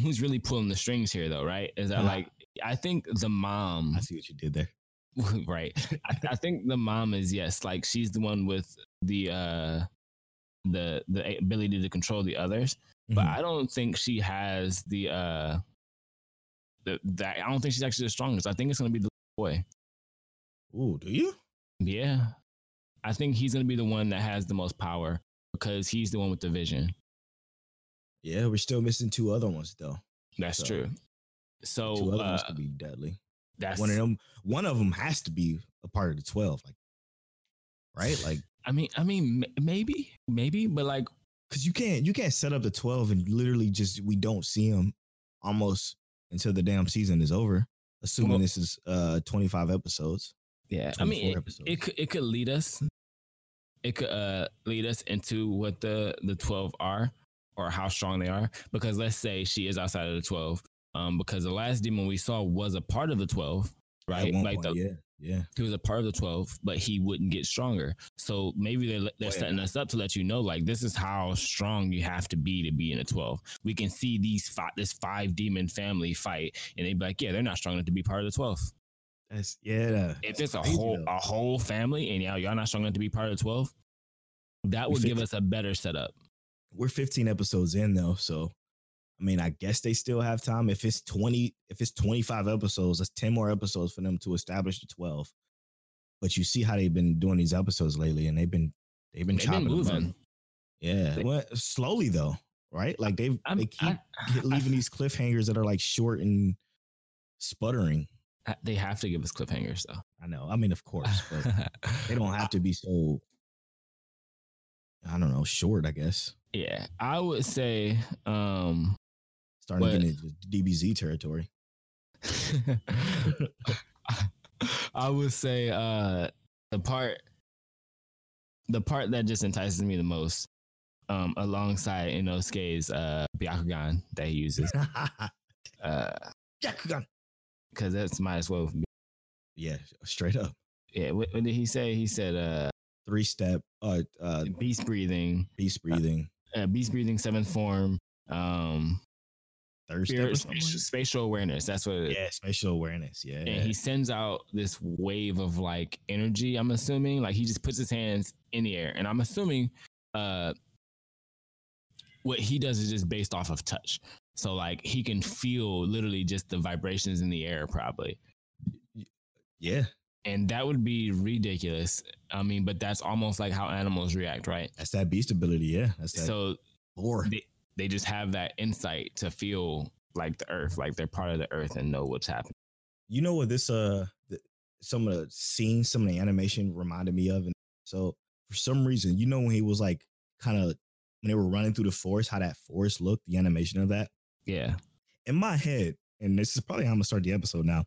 who's really pulling the strings here, though? Right? Is that Ah. like, I think the mom, I see what you did there. *laughs* right? I, I think the mom is yes, like she's the one with the uh, the the ability to control the others, but Mhm. I don't think she has the uh, the that. I don't think she's actually the strongest. I think it's gonna be the boy. Ooh, do you? Yeah. I think he's going to be the one that has the most power because he's the one with the vision. Yeah, we're still missing two other ones though. That's So, true. two So other uh, ones could be deadly. that's One of them, one of them has to be a part of the twelve, like, right? Like, I mean, I mean, maybe, maybe, but like, because you can't, you can't set up the twelve and literally just we don't see them almost until the damn season is over. Assuming Well- this is uh twenty five episodes. yeah, I mean, it, it could it could lead us, it could uh lead us into what the the twelve are or how strong they are. Because let's say she is outside of the twelve, um, because the last demon we saw was a part of the twelve, At right? one Like point, the yeah, yeah. he was a part of the 12 but he wouldn't get stronger so maybe they're, they're setting us up to let you know like this is how strong you have to be to be in a 12 we can see these five this five demon family fight and they'd be like yeah they're not strong enough to be part of the 12 That's yeah. if it's a whole though. a whole family and y'all, y'all not strong enough to be part of the 12 that would give us a better setup we're 15 episodes in though, so I mean, I guess they still have time. If it's 20, if it's 25 episodes, that's 10 more episodes for them to establish the 12. But you see how they've been doing these episodes lately, and they've been they've been They've chopping been them moving. Yeah, They- well, slowly though, right? Like they've I'm- they keep I- leaving these cliffhangers that are like short and sputtering. They have to give us cliffhangers though I know. I mean, of course, but *laughs* they don't have to be so. I don't know, short. I guess yeah i would say um starting to get into DBZ territory. *laughs* I would say uh the part the part that just entices me the most um alongside Inosuke's uh Byakugan that he uses *laughs* uh Yakugan. cuz that's might as well be, Yeah, straight up. yeah what, what did he say he said uh Three step, uh, uh, beast breathing beast breathing, uh, beast breathing seventh form um third step. spirit, or something spatial, spatial awareness that's what? Yeah, spatial awareness. Yeah. and he sends out this wave of like energy i'm assuming like he just puts his hands in the air and i'm assuming uh what he does is just based off of touch so like he can feel literally just the vibrations in the air probably yeah, and that would be ridiculous i mean but that's almost like how animals react right that's that beast ability. Yeah, that's that. so Or they, they just have that insight to feel like the earth like they're part of the earth and know what's happening you know what this uh, the, some of the scenes, some of the animation reminded me of, and so for some reason, you know, when he was like kind of when they were running through the forest, how that forest looked, the animation of that. yeah in my head, and this is probably how I'm gonna start the episode now.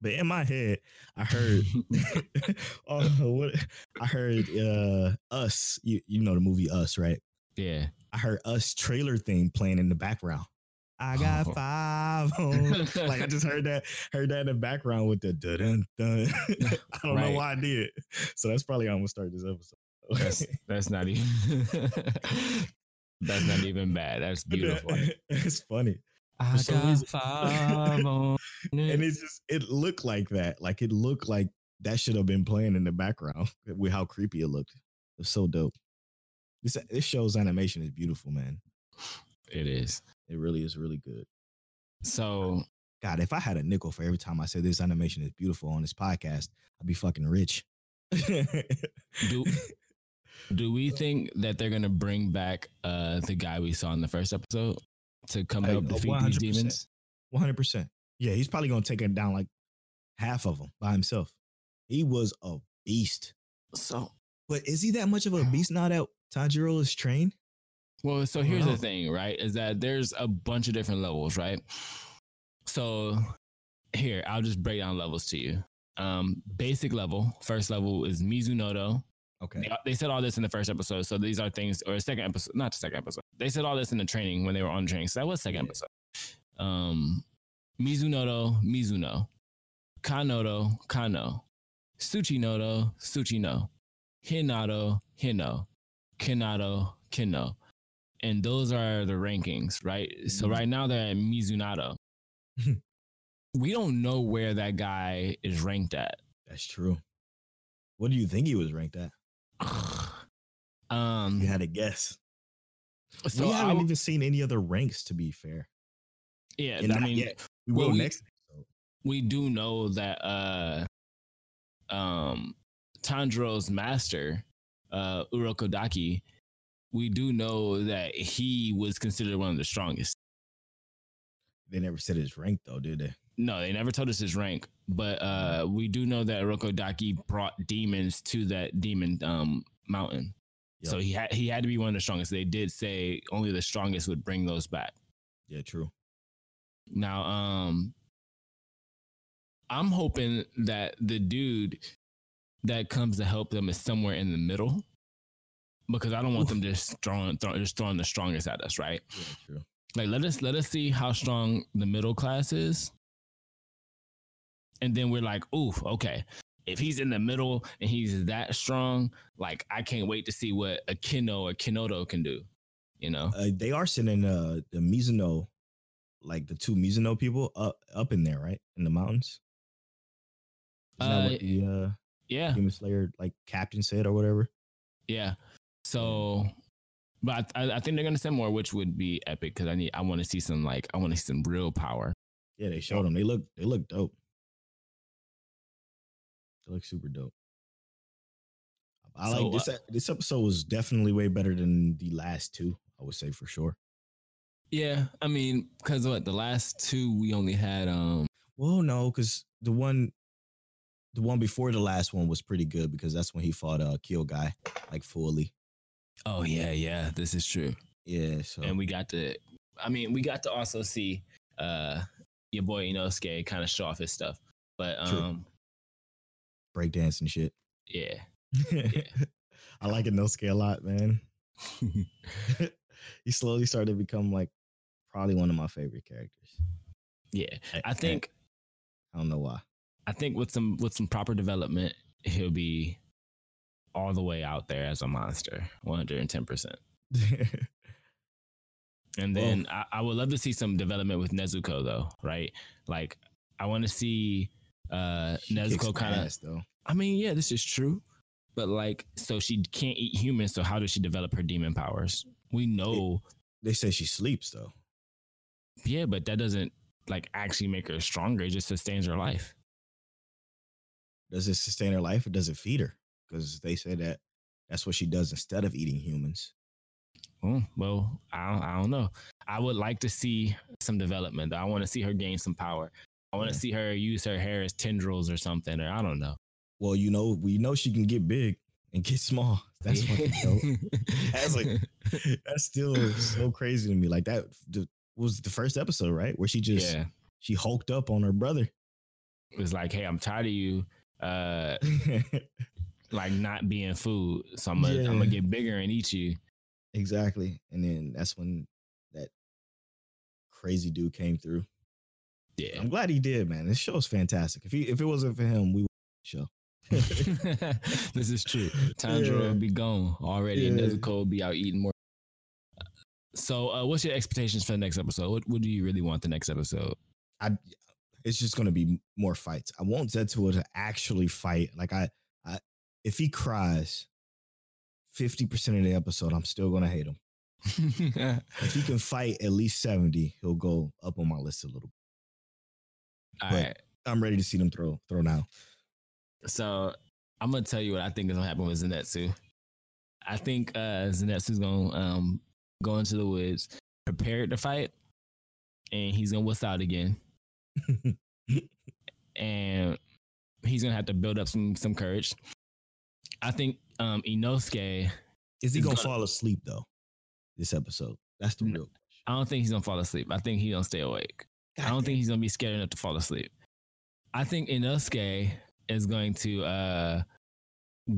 But in my head, I heard, *laughs* *laughs* oh, what I heard, uh, us. You you know the movie Us, right? Yeah I heard Us trailer theme playing in the background. I *laughs* got Oh. five. *laughs* on. like I just heard that, heard that in the background with the dun dun. dun. I don't Right. know why I did. So that's probably how I'm gonna start this episode. That's *laughs* that's not even that's not even bad. That's beautiful. it's funny. I some got five on and it. it's just it looked like that. Like it looked like that should have been playing in the background with how creepy it looked. It was so dope. This this show's animation is beautiful, man. It is. It really is really good. So God, if I had a nickel for every time I said this animation is beautiful on this podcast, I'd be fucking rich. do *laughs* do we think that they're gonna bring back uh the guy we saw in the first episode to come help defeat these 100%. demons? One hundred percent. Yeah, he's probably gonna take it down like half of them by himself. He was a beast. So But is he that much of a beast now that Tanjiro is trained? Well, so here's know. the thing, right? Is that there's a bunch of different levels, right? So here, I'll just break down levels to you. Um, basic level, first level is Mizunoto. Okay. They, they said all this in the first episode, so these are things, or second episode, not the second episode. They said all this in the training when they were on training. So that was second Yeah. episode. Um, Mizunoto, Mizuno, Kanoto, Kano, Tsuchinoto, Tsuchino, Hinoto, Hino, Kinoto, Kino. And those are the rankings, right? So Mhm. right now they're at Mizunoto. *laughs* we don't know where that guy is ranked at. That's true. What do you think he was ranked at? *sighs* um, You had a guess. so we haven't w- even seen any other ranks, to be fair. yeah, And I mean, yet. We will we- next episode. we do know that uh um Tanjiro's master, uh Urokodaki, we do know that he was considered one of the strongest. They never said his rank though, did they? No, they never told us his rank, but uh we do know that Urokodaki brought demons to that demon um mountain. So he had he had to be one of the strongest. They did say only the strongest would bring those back. Yeah, true. Now, um, I'm hoping that the dude that comes to help them is somewhere in the middle, because I don't want them just throwing, throw, just throwing the strongest at us, right? Yeah. Like let us let us see how strong the middle class is, and then we're like, oof, okay. If he's in the middle and he's that strong, like I can't wait to see what a Kino or Kinoto can do. You know? Uh, they are sending uh the Mizuno, like the two Mizuno people up up in there, right? In the mountains. Isn't that Uh, what the uh yeah. Demon Slayer like captain said or whatever? Yeah. So, but I, I think they're gonna send more, which would be epic because I need I want to see some like I want to see some real power. Yeah, they showed them. They look they look dope. They look super dope. I So, like this. e- this episode was definitely way better than the last two. I would say for sure. Yeah, I mean, because what the last two we only had um Well, no, because the one, the one before the last one was pretty good because that's when he fought uh Kill Guy like fully. oh yeah yeah this is true Yeah, so and we got to I mean we got to also see uh your boy Inosuke kind of show off his stuff but True. um breakdance and shit. yeah *laughs* I like Inosuke a lot, man. *laughs* *laughs* he slowly started to become like probably one of my favorite characters. yeah I- I think I don't know why. I think with some with some proper development he'll be all the way out there as a monster 110 percent *laughs* And Well- then I, I would love to see some development with Nezuko though, right? Like I want to see uh She Nezuko kind of. I mean, yeah, this is true. But like so she can't eat humans, so how does she develop her demon powers? We know They say she sleeps though. yeah, but that doesn't like actually make her stronger, it just sustains her life. Does it sustain her life or does it feed her? Because they say that that's what she does instead of eating humans. Oh, well, I don't, I don't know. I would like to see some development. I want to see her gain some power. I want to Yeah. see her use her hair as tendrils or something, or I don't know. Well, you know, we know she can get big and get small. *laughs* That's fucking dope. That's like that's still so crazy to me. Like that was the first episode, right? Where she just yeah. she hulked up on her brother. It was like, hey, I'm tired of you uh *laughs* like not being food. So I'm gonna I'm gonna get bigger and eat you. exactly. And then that's when that crazy dude came through. Yeah. I'm glad he did, man. This show's fantastic. If he if it wasn't for him, we would show. *laughs* this is true. Tanjiro Yeah. will be gone already, and Yeah. Nezuko will be out eating more. So, uh, what's your expectations for the next episode? What, what do you really want the next episode? I it's just gonna be more fights. I want Zetsuo to actually fight. Like I, I if he cries 50% of the episode, I'm still gonna hate him. *laughs* If he can fight at least 70, he'll go up on my list a little. All But- right. I'm ready to see them throw throw now. So I'm gonna tell you what I think is gonna happen with Zenitsu. I think uh Zenitsu's gonna um go into the woods, prepared to fight, and he's gonna wuss out again. *laughs* and he's gonna have to build up some some courage. I think um Inosuke, Is he gonna gonna- fall asleep though? This episode. That's the real. I don't think he's gonna fall asleep. I think he's gonna stay awake. I don't think he's gonna be scared enough to fall asleep. I think Inosuke is going to uh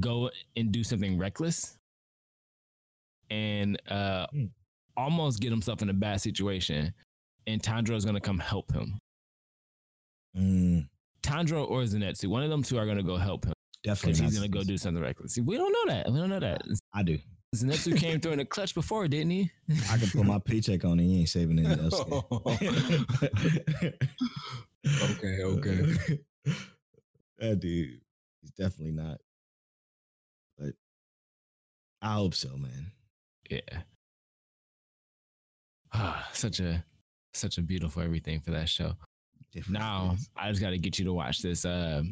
go and do something reckless and uh Hmm. almost get himself in a bad situation. And Tanjiro is gonna come help him. Mm, Tanjiro or Zenitsu, one of them two are gonna go help him because definitely. he's gonna go do something reckless. We don't know that. We don't know that. I do. Zenitsu *laughs* came through in the clutch before, didn't he? I can put my paycheck on it. He ain't saving anything *laughs* else. Okay, okay. *laughs* that dude, he's definitely not. But I hope so, man. Yeah. Ah, *sighs* such a such a beautiful everything for that show. Definitely Now is. I just got to get you to watch this Uh,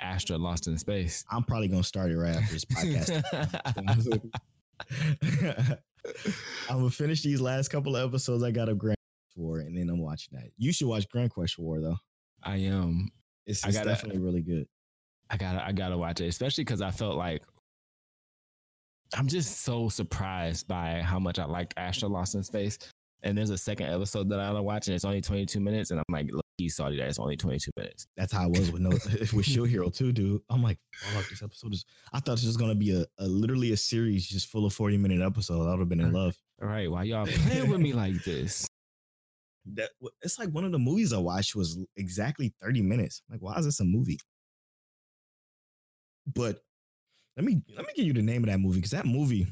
Astra Lost in Space. I'm probably gonna start it right after this podcast. *laughs* I'm gonna finish these last couple of episodes I got a Grancrest War, and then I'm watching that. You should watch Grancrest War though. I am. It's, gotta- definitely really good. I gotta. I gotta watch it, especially because I felt like I'm just so surprised by how much I liked Astra Lost in Space. And there's a second episode that I want to watch, and it's only 22 minutes, and I'm like, he saw that it's only 22 minutes. That's how I was with no *laughs* with Shield Hero too, dude. I'm like, fuck, this episode is. I thought this was gonna be a, a literally a series just full of 40 minute episodes. I would have been in love. All right, why y'all playing with me like this? *laughs* That it's like one of the movies I watched was exactly 30 minutes. I'm like, why is this a movie? But let me let me give you the name of that movie because that movie,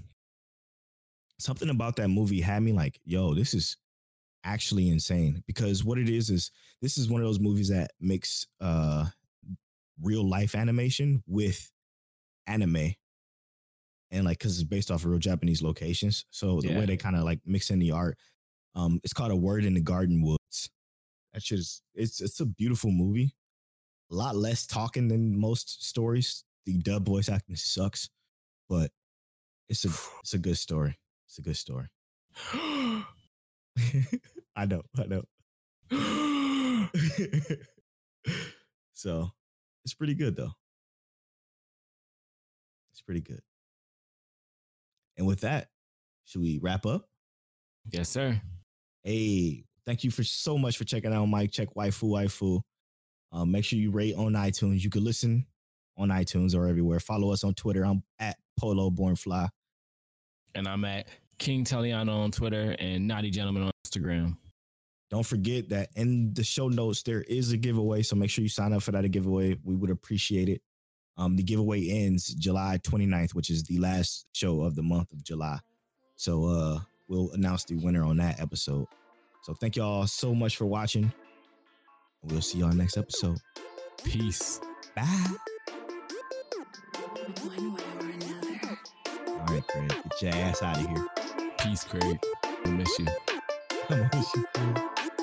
something about that movie had me like, yo, this is actually insane. Because what it is is this is one of those movies that mix uh real life animation with anime. And like, cause it's based off of real Japanese locations. So the Yeah. way they kind of like mix in the art, um, it's called A Word in the Garden Woods. That shit is it's it's a beautiful movie. A lot less talking than most stories. The dub voice acting sucks, but it's a *sighs* it's a good story. It's a good story. *gasps* *laughs* *laughs* I know, I know. *laughs* so it's pretty good though. It's pretty good. And with that, should we wrap up? yes, sir. Hey, thank you for so much for checking out Mic Check Waifu Waifu. Um, make sure you rate on iTunes. You can listen on iTunes or everywhere. Follow us on Twitter. I'm at Polo Born Fly. And I'm at King Taliano on Twitter and Naughty Gentleman on Instagram. Don't forget that in the show notes there is a giveaway, so make sure you sign up for that giveaway. We would appreciate it. Um, the giveaway ends July 29th, which is the last show of the month of July. So uh, we'll announce the winner on that episode. So thank y'all so much for watching. We'll see y'all next episode. Peace. Bye. One way or another. All right, Craig, get your ass out of here. Peace, Craig. I miss you. I miss you.